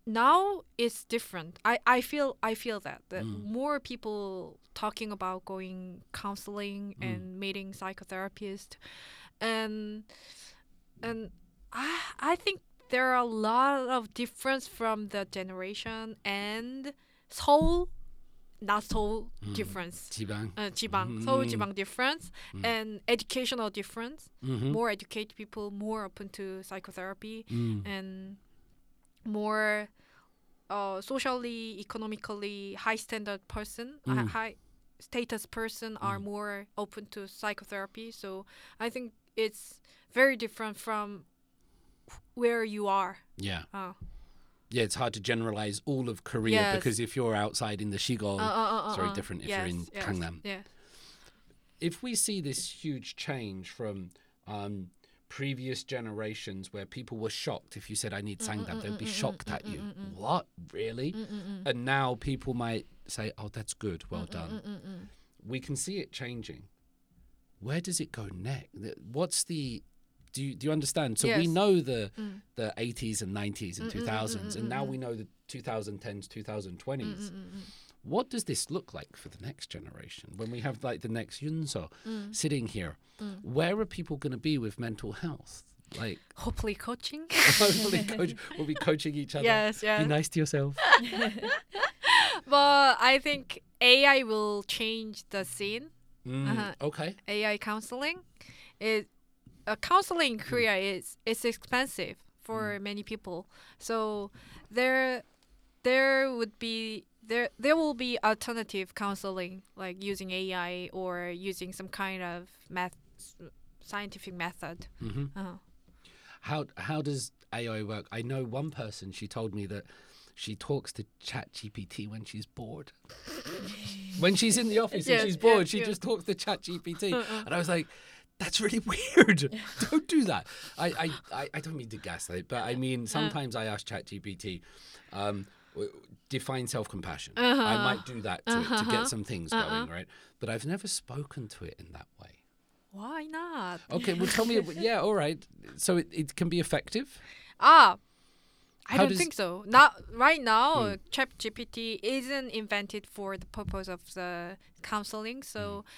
now it's different. I, I feel I feel that that Mm. more people talking about going counseling Mm. and meeting psychotherapist, and and I I think there are a lot of difference from the generation and Seoul, not Seoul difference. Jibang? Uh, 지방, 서울 Mm. 지방 difference and educational difference. Mhm. More educated people, more open to psychotherapy Mm. and more uh, socially, economically high standard person, hi- Mm. high status person are more open to psychotherapy. So I think it's very different from where you are. Yeah. Uh, Yeah, it's hard to generalize all of Korea Yes. because if you're outside in the Shigol, uh, uh, uh, it's very uh, different if yes, you're in yes, Gangnam. Yeah. if we see this huge change from um, previous generations where people were shocked if you said I need sangdam, they'd be shocked at you. What really? And now people might say, "Oh, that's good, well done." We can see it changing. Where does it go next? What's the do you, do you understand? So we know the the 80s and 90s and 2000s, and now we know the 2010s, 2020s. What does this look like for the next generation when we have like the next Yunso sitting here? Where are people going to be with mental health? Like, Hopefully, coaching. hopefully, coach, we'll be coaching each other. yes, yes. Be nice to yourself. But I think AI will change the scene. Mm, Uh-huh. Okay. AI counseling. It uh, counseling in Korea is is expensive for many people. So there there would be there there will be alternative counseling like using AI or using some kind of math scientific method. hmm Uh, How how does AI work? I know one person. She told me that she talks to ChatGPT when she's bored. when she's in the office Yes, and she's bored, yes, she yes. just talks to ChatGPT, and I was like. That's really weird. don't do that. I, I, I, I don't mean to gaslight, but I mean sometimes I ask ChatGPT, um, define self-compassion. I uh-huh. might do that to, it to get uh-huh. some things going, uh-uh. right? But I've never spoken to it in that way. why not? Okay, well, tell me. Yeah, all right. So it, it can be effective. Ah, I How don't think so. Not right now. Hmm. ChatGPT isn't invented for the purpose of the counseling, so hmm.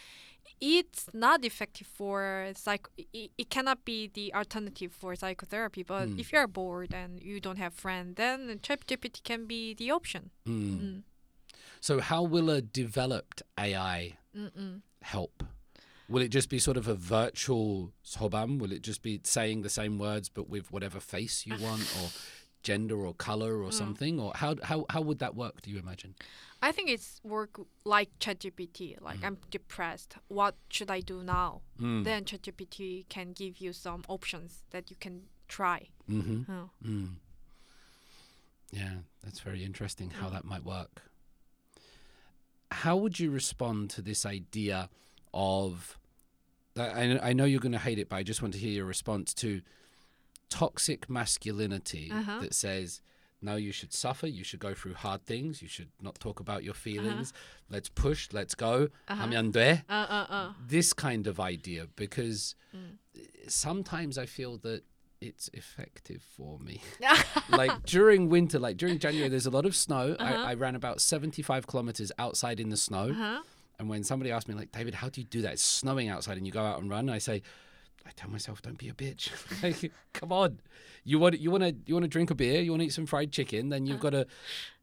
It's not effective for psych. It, it cannot be the alternative for psychotherapy. But if you're bored and you don't have friends, then ChatGPT can be the option. Mm. So how will a developed AI help? Will it just be sort of a virtual Seobam? Will it just be saying the same words but with whatever face you want, or gender or color or something? Or how how how would that work? Do you imagine? I think it's work like ChatGPT. Like I'm depressed. What should I do now? Mm. Then ChatGPT can give you some options that you can try. Mm-hmm. Oh. Mm. Yeah, that's very interesting how that might work. How would you respond to this idea of? I, I know you're going to hate it, but I just want to hear your response to toxic masculinity uh-huh. that says, no, you should suffer. You should go through hard things. You should not talk about your uh-huh. feelings. Uh-huh. Let's push. Let's go. Uh-huh. Uh-uh-uh. This kind of idea, because mm. sometimes I feel that it's effective for me. like during winter, like during January, there's a lot of snow. Uh-huh. I, I, ran about 75 kilometers outside in the snow. Uh-huh. And when somebody asked me, like, David, how do you do that? It's snowing outside and you go out and run. I say, I tell myself, don't be a bitch. like, come on. You want you want to you want to drink a beer, you want to eat some fried chicken, then you've got to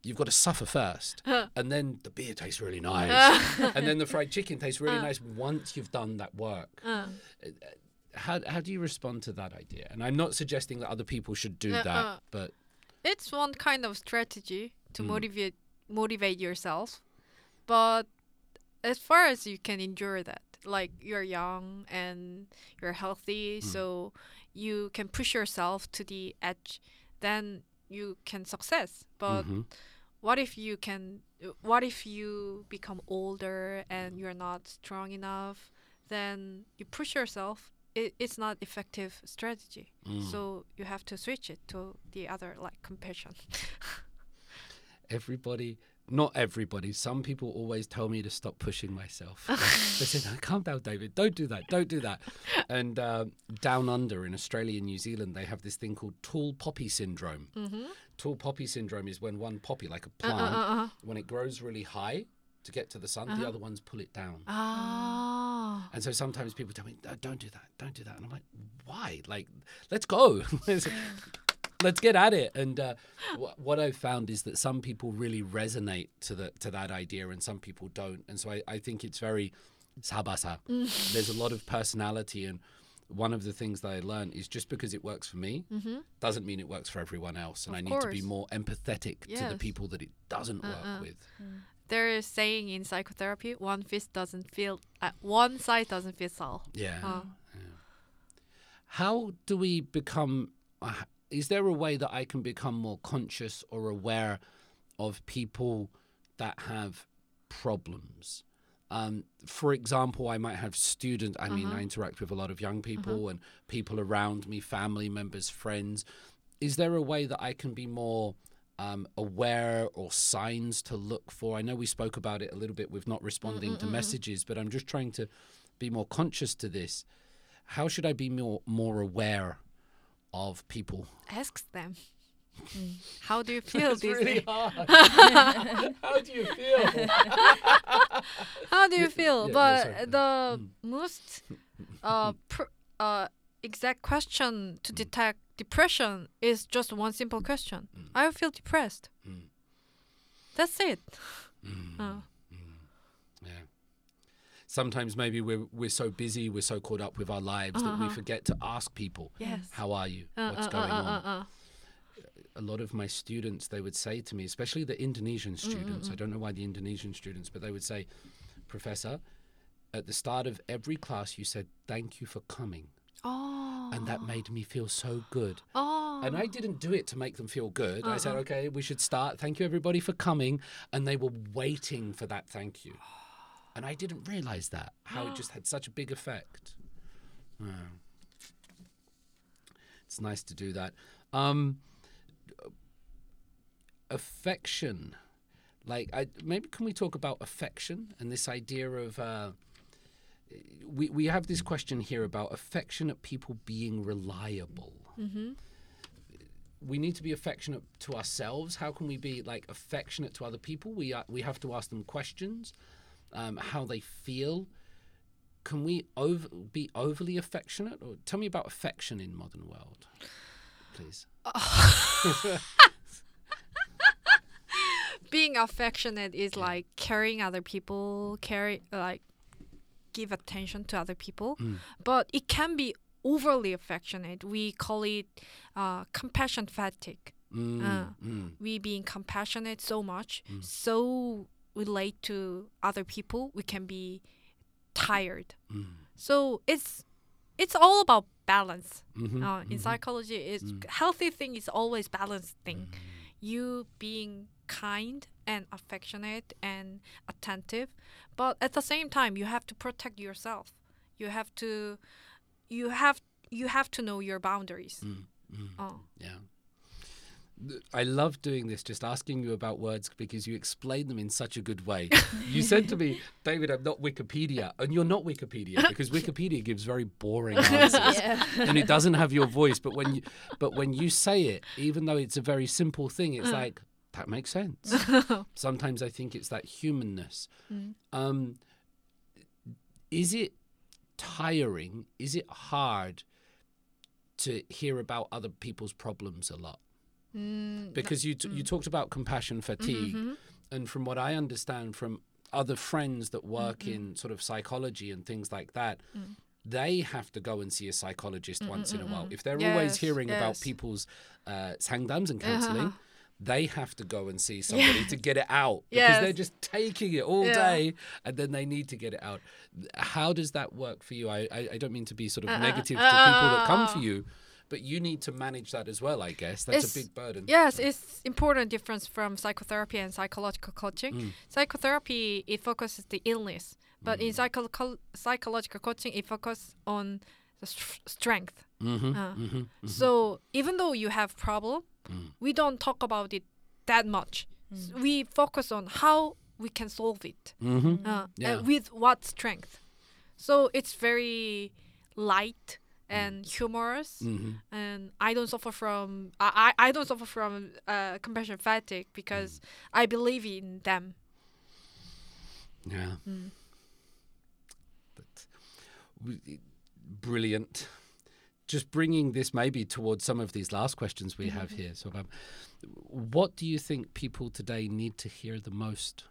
you've got to suffer first, and then the beer tastes really nice, and then the fried chicken tastes really nice once you've done that work. Uh. How how do you respond to that idea? And I'm not suggesting that other people should do Uh, that, uh. but It's one kind of strategy to Mm. motivate motivate yourself, but as far as you can endure that, like you're young and you're healthy, Mm. so you can push yourself to the edge, then you can success. But Mhm. what if you can? What if you become older and you're not strong enough? Then you push yourself. It, it's not effective strategy. Mm. So you have to switch it to the other like compassion. everybody not everybody. Some people always tell me to stop pushing myself. They say no, calm down david. Don't do that. Don't do that. And uh, down under in australia and new zealand they have this thing called tall poppy syndrome. Mm-hmm. tall poppy syndrome is when one poppy like a Uh, uh, plant uh, uh. when it grows really high to get to the sun the other ones pull it down. Ah. and so sometimes people tell me "No, don't do that. Don't do that. And i'm like why? Like let's go let's, get at it. And uh, wh- what i've found is that some people really resonate to the to that idea and some people don't. And so i, I think it's very sabasa. There's a lot of personality and one of the things that i learned is just because it works for me doesn't mean it works for everyone else. And Of i need to be more empathetic to the people that it doesn't work with. There is saying in psychotherapy, one fist doesn't feel, uh, one side doesn't feel all. yeah. Uh, how do we become uh, is there a way that i can become more conscious or aware of people that have problems? Um, for example i might have students i mean i interact with a lot of young people and people around me family members friends. Is there a way that i can be more um, aware or signs to look for? I know we spoke about it a little bit with not responding to messages but i'm just trying to be more conscious to this. How should I be more more aware of people? ask them. How do you feel It's these really days? hard. How do you feel? How do you feel? yeah, but sorry. Mm. the most uh, pr- uh, exact question to detect depression is just one simple question. Mm. I feel depressed. That's it. Mm. Uh, Yeah. Sometimes maybe we're we're so busy, we're so caught up with our lives that we forget to ask people, yes. "How are you? Uh, What's uh, going uh, on?" uh, uh, uh. a lot of my students they would say to me especially the indonesian Mm, students i don't know why the indonesian students but they would say professor at the start of every class you said thank you for coming Oh. and that made me feel so good Oh. and i didn't do it to make them feel good i said Uh-uh. okay we should start thank you everybody for coming and they were waiting for that thank you and i didn't realize that how it just had such a big effect. Wow. it's nice to do that. Um affection. Like I, maybe can we talk about affection and this idea of uh, we, we have this question here about affectionate people being reliable. We need to be affectionate to ourselves. How can we be like affectionate to other people? We uh, we have to ask them questions um, how they feel can we over, be overly affectionate or tell me about affection in modern world please being affectionate is like caring other people, carry like give attention to other people, Mm. but it can be overly affectionate. We call it uh, compassion fatigue. mm, Uh. mm, We being compassionate so much, so relate to other people, we can be tired. mm, So it's it's all about balance. mhm, uh, in mhm. psychology is Mm. healthy thing is always balanced thing you being kind and affectionate and attentive but at the same time you have to protect yourself you have to you have you have to know your boundaries Mm, mm. oh Yeah. I love doing this, just asking you about words because you explain them in such a good way. you said to me, David, I'm not Wikipedia. And you're not Wikipedia because Wikipedia gives very boring answers. Yeah. and it doesn't have your voice. But when you but when you say it, even though it's a very simple thing, it's like, that makes sense. Sometimes I think it's that humanness. Um, is it tiring? Is it hard to hear about other people's problems a lot? Mm, Because you t- you talked about compassion fatigue, and from what I understand from other friends that work in sort of psychology and things like that, they have to go and see a psychologist once in a while. If they're always Yes, hearing about people's uh, sangdams and counseling. Uh-huh. They have to go and see somebody to get it out because they're just taking it all Yeah. day, and then they need to get it out. How does that work for you? I I, I don't mean to be sort of Uh, uh, negative to people that come for uh, you, but you need to manage that as well. I guess that's It's- a big burden. Yes, it's important difference from psychotherapy and psychological coaching. Mm. Psychotherapy it focuses the illness, but in psycho- psychological coaching it focuses on the str- strength. Mm-hmm. Uh, mm-hmm. So even though you have problem, Mm. we don't talk about it that much. S- We focus on how we can solve it Mm-hmm. uh, Yeah. and with what strength. So it's very light and humorous. Mm-hmm. and I don't suffer from I, I don't suffer from uh, compassion fatigue because I believe in them. Yeah. Mm. But w- brilliant. Just bringing this maybe towards some of these last questions we have here. So, um, what do you think people today need to hear the most?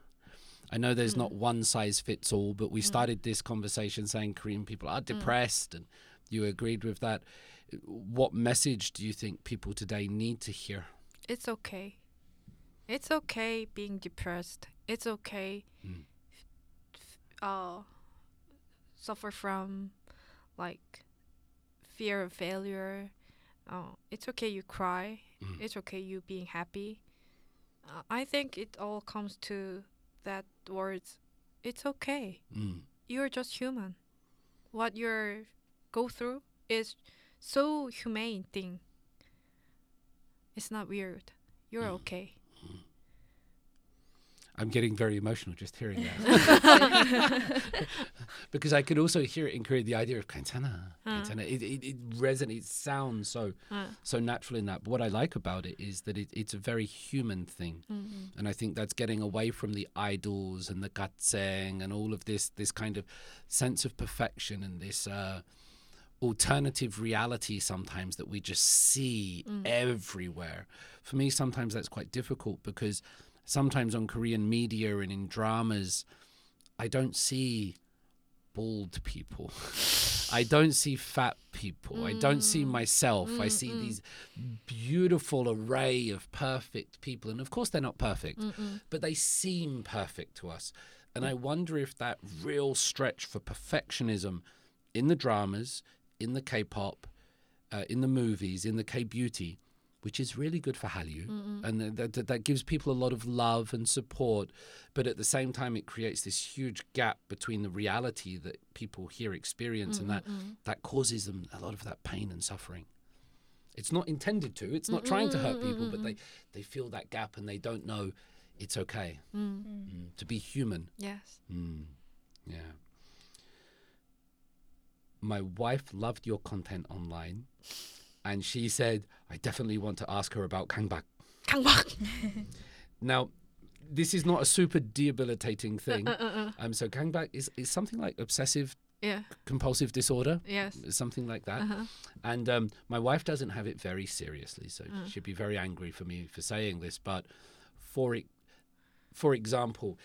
I know there's not one size fits all, but we started this conversation saying Korean people are depressed, and you agreed with that. What message do you think people today need to hear? It's okay. It's okay being depressed. It's okay. Mm. uh, suffer from like fear of failure. Uh, it's okay you cry. Mm. It's okay you being happy. Uh, I think it all comes to that words. It's okay. Mm. you're just human. What you're go through is so humane thing. It's not weird. You're mm. okay. Mm. I'm getting very emotional just hearing that. because I could also hear it in Korea, the idea of kantana. Uh. Kantana. It, it, it, resonates, sounds so uh. so natural in that. But what I like about it is that it, it's a very human thing. Mm-hmm. And I think that's getting away from the idols and the gatseng and all of this this kind of sense of perfection and this uh, alternative reality sometimes that we just see mm. everywhere. For me, sometimes that's quite difficult because sometimes on Korean media and in dramas, I don't see bald people. I don't see fat people. I don't see mm. myself. I see these beautiful array of perfect people. And of course, they're not perfect, but they seem perfect to us. And I wonder if that real stretch for perfectionism in the dramas, in the K pop, uh, in the movies, in the K beauty, which is really good for Hallyu, and that, that, that gives people a lot of love and support. But at the same time, it creates this huge gap between the reality that people here experience, and that that causes them a lot of that pain and suffering. It's not intended to. It's not trying to hurt people, but they they feel that gap and they don't know it's okay Mm, to be human. yes. Mm, yeah. My wife loved your content online, and she said, I definitely want to ask her about Kangbak. 강박. Now, this is not a super debilitating thing. uh, Um, so Kangbak is, is something like obsessive yeah. compulsive disorder, Yes. something like that. Uh-huh. And um, my wife doesn't have it very seriously, so Mm. she'd be very angry for me for saying this. But for e- for example,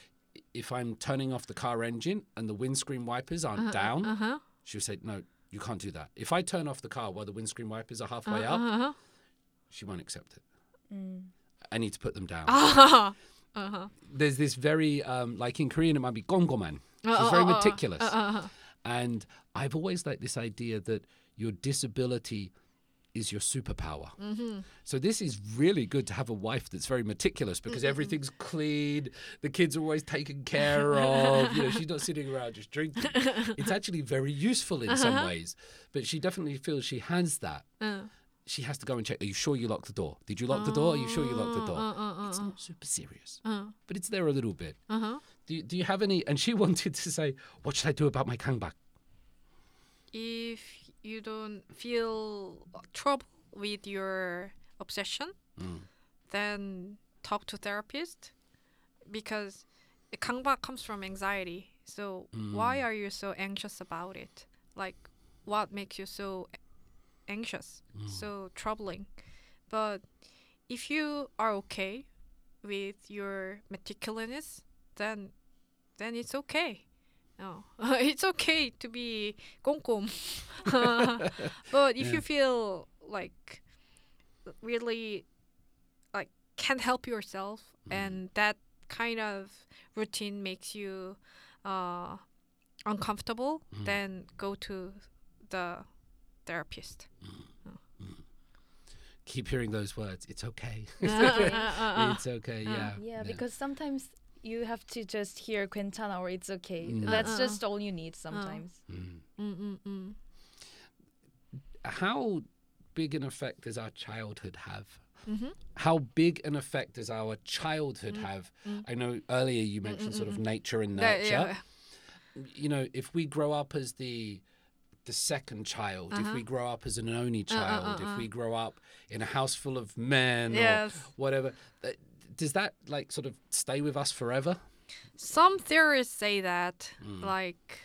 if I'm turning off the car engine and the windscreen wipers aren't down, Uh huh. she'll say, "No, you can't do that." If I turn off the car while the windscreen wipers are halfway Uh up, she won't accept it. I need to put them down. Uh huh. There's this very um, like in Korean, it might be gongoman. She's uh, very uh, uh, meticulous. Uh huh. And I've always liked this idea that your disability is your superpower. Mm-hmm. So this is really good to have a wife that's very meticulous because everything's clean, the kids are always taken care of. You know, she's not sitting around just drinking. It's actually very useful in some ways, but she definitely feels she has that. Uh. She has to go and check. Are you sure you locked the door? Did you lock the door? Are you sure you locked the door? Uh, uh, uh, It's not super serious, uh, but it's there a little bit. uh huh. Do you, do you have any? And she wanted to say, "What should I do about my kangbak?" If you don't feel trouble with your obsession, Mm. then talk to therapist because 강박 comes from anxiety. So why are you so anxious about it? Like what makes you so anxious? So troubling. But if you are okay with your meticulousness, then then it's okay. No, it's okay to be 꼼꼼. but if you feel like really like can't help yourself and that kind of routine makes you uh, uncomfortable, then go to the therapist. keep hearing those words. It's okay. Uh, uh, uh, it's okay. Yeah. Yeah, because sometimes you have to just hear Quintana or it's okay. Mm. That's uh -uh. just all you need sometimes. Oh. Mm. How big an effect does our childhood have? Mm -hmm. How big an effect does our childhood mm. have? Mm. I know earlier you mentioned sort of nature and nurture. Yeah, yeah. You know, if we grow up as the the second child, uh -huh. if we uh-huh. grow up as an only uh, uh, child, uh -uh if we uh. grow up in a house full of men yes. or whatever, does that like sort of stay with us forever? Some theorists say that Mm. like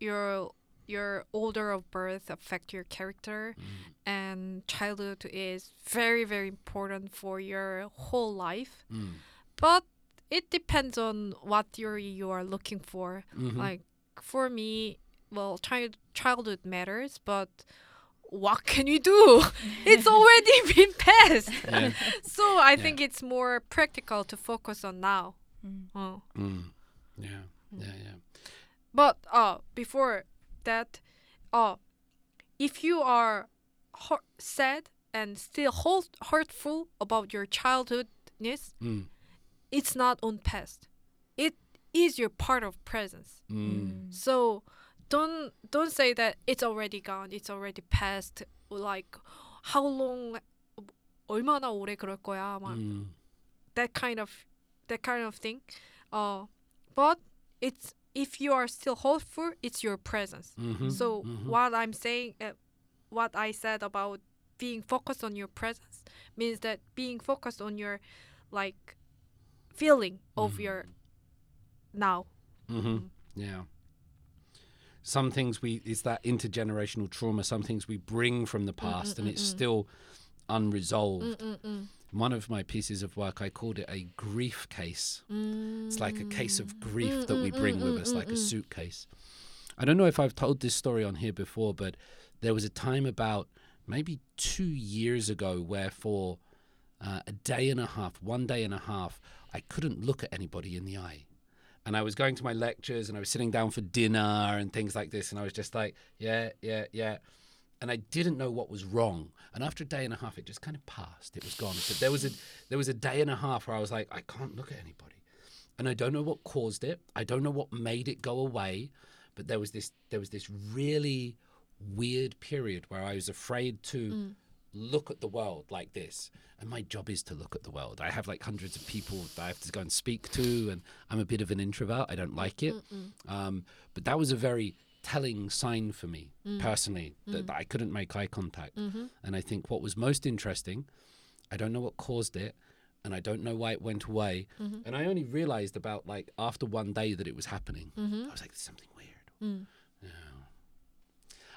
your your order of birth affect your character Mm. and childhood is very very important for your whole life. Mm. But it depends on what theory you are looking for. Mhm. Like for me, well, child childhood matters, but what can you do? it's already been passed. Yeah. So I Yeah. think it's more practical to focus on now. Mm. Oh. Mm. Yeah. Yeah. Yeah. But uh, before that, uh, if you are hu- sad and still hold hurtful about your childhoodness, Mm. it's not on past. It is your part of presence. Mm. So don't don't say that it's already gone. It's already past. Like how long? 얼마나 오래 그럴 거야? 막 Mm. that kind of that kind of thing. Uh, but it's if you are still hopeful, it's your presence. Mhm. So Mhm. what I'm saying, uh, what I said about being focused on your presence means that being focused on your like feeling of Mhm. your now. hmm Yeah. Some things we it's that intergenerational trauma. Some things we bring from the past, and it's still unresolved. One of my pieces of work, I called it a grief case. It's like a case of grief that we bring with us, like a suitcase. I don't know if I've told this story on here before, but there was a time about maybe two years ago where for uh, a day and a half, one day and a half, I couldn't look at anybody in the eye. And I was going to my lectures and I was sitting down for dinner and things like this. And I was just like, yeah, yeah, yeah. And I didn't know what was wrong. And after a day and a half, it just kind of passed. It was gone. But there was a there was a day and a half where I was like, I can't look at anybody and I don't know what caused it. I don't know what made it go away, but there was this there was this really weird period where I was afraid to mm. Look at the world like this. And my job is to look at the world. I have like hundreds of people that I have to go and speak to, and I'm a bit of an introvert. I don't like it. Um, but that was a very telling sign for me mm. personally that, mm. that I couldn't make eye contact. Mm-hmm. And I think what was most interesting, I don't know what caused it, and I don't know why it went away. Mm-hmm. And I only realized about like after one day that it was happening. Mm-hmm. I was like, there's something weird. Mm. Yeah.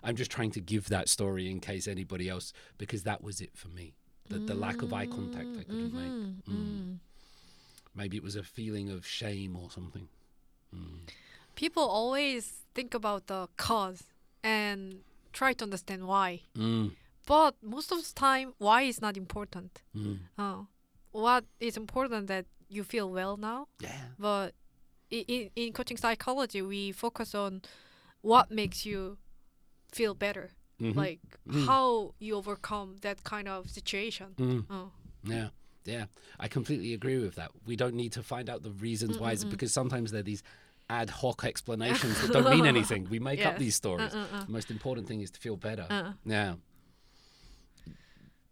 I'm just trying to give that story in case anybody else, because that was it for me. The, the lack of eye contact I couldn't make. Mm. Maybe it was a feeling of shame or something. People always think about the cause and try to understand why. Mm. But most of the time, why is not important. Mm. Uh, what is important that you feel well now. Yeah. But in in coaching psychology, we focus on what makes you feel better, Mhm. like Mm. how you overcome that kind of situation. Mm. Uh, Yeah, yeah, I completely agree with that. We don't need to find out the reasons why, is because sometimes they're these ad hoc explanations that don't mean anything. We make up these stories. Uh, uh, uh. The most important thing is to feel better. Uh. Yeah.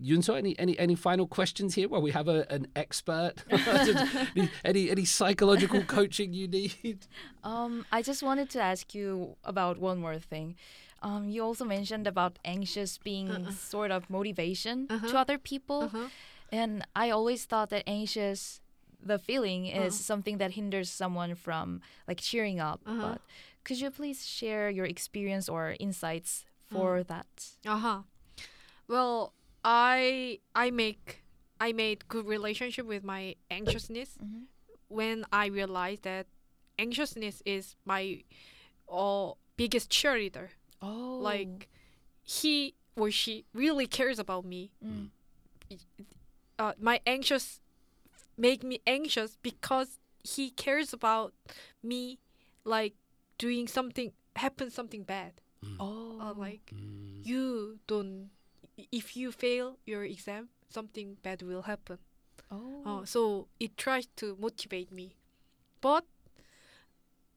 Yunso, any, any any final questions here? Well, we have a, an expert. any, any any psychological coaching you need? Um, I just wanted to ask you about one more thing. Um, you also mentioned about anxious being sort of motivation to other people, Uh-huh. and I always thought that anxious, the feeling is something that hinders someone from like cheering up. But could you please share your experience or insights for that? Uh-huh. Well, I I make I made good relationship with my anxiousness Mhm. when I realized that anxiousness is my uh, biggest cheerleader. Oh, Like he or she really cares about me. Mm. Uh, my anxious make me anxious because he cares about me like doing something happen something bad. oh, Uh, like Mm. you don't if you fail your exam something bad will happen. Oh. Uh, so it tries to motivate me, but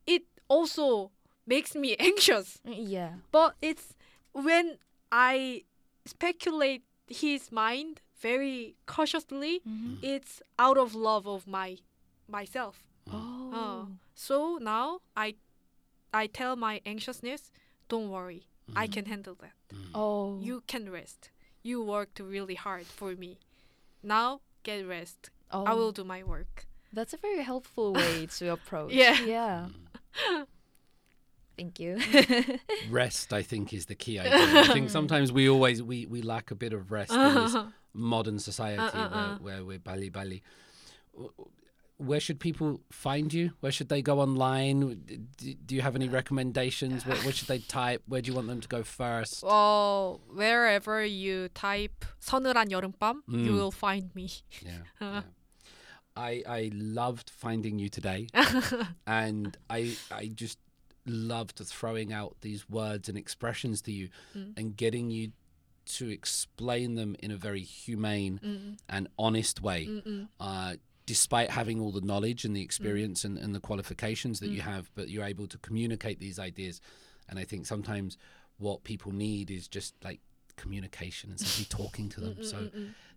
it also makes me anxious. yeah. But it's when I speculate his mind very cautiously, Mhm. it's out of love of my myself. Oh. Uh, so now I I tell my anxiousness, don't worry. I can handle that. Oh. You can rest. You worked really hard for me. Now get rest. Oh. I will do my work. That's a very helpful way to approach. Yeah. Yeah. Thank you. Rest, I think, is the key idea. I think sometimes we always we, we lack a bit of rest in this modern society Uh, uh, uh. where, where we're bali bali. Where should people find you? Where should they go online? Do, do you have any recommendations? Where, where should they type? Where do you want them to go first? Well, wherever you type 서늘한 여름밤, you Mm. will find me. Yeah. yeah. I I loved finding you today, and I I just loved throwing out these words and expressions to you, Mm. and getting you to explain them in a very humane Mm, and honest way. mm, mm. Uh, despite having all the knowledge and the experience and, and the qualifications that you have, but you're able to communicate these ideas. And I think sometimes what people need is just like communication and simply talking to them. So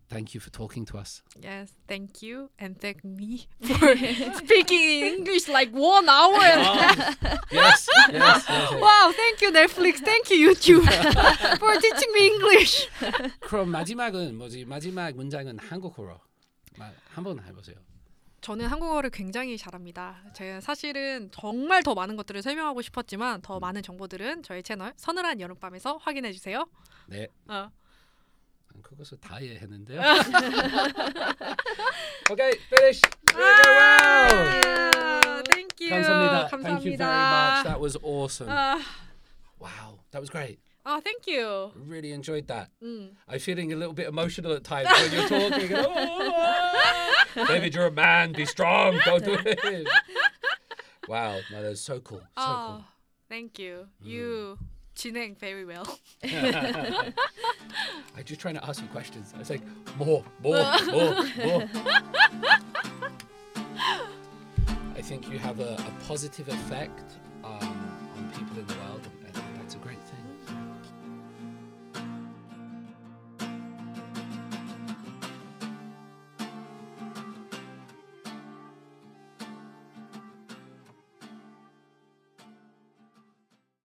thank you for talking to us. Yes, thank you, and thank me for speaking English like one hour. half. yes, yes, yes, wow, thank you Netflix, thank you YouTube for teaching me English. 그럼 마지막은 뭐지? 마지막 문장은 한국어로 마- 한번 해보세요. 저는 한국어를 굉장히 잘합니다. 제가 사실은 정말 더 많은 것들을 설명하고 싶었지만 더 많은 정보들은 저희 채널 서늘한 여름밤에서 확인해 주세요. 네, 어. 그것을 다 이해했는데요. okay, finish. Very well. 아, thank you. 감사합니다. 감사합니다. Thank you very much. That was awesome. 아, Wow, that was great. 아, thank you. Really enjoyed that. 음. I'm feeling a little bit emotional at times when you're talking. and, "Oh, David, you're a man. Be strong. Don't do it. Wow, no, that was so cool. So Oh, thank you. You 진행 very well. I'm just trying to ask you questions. I was like, more, more, more, more. I think you have a, a positive effect um, on people in the world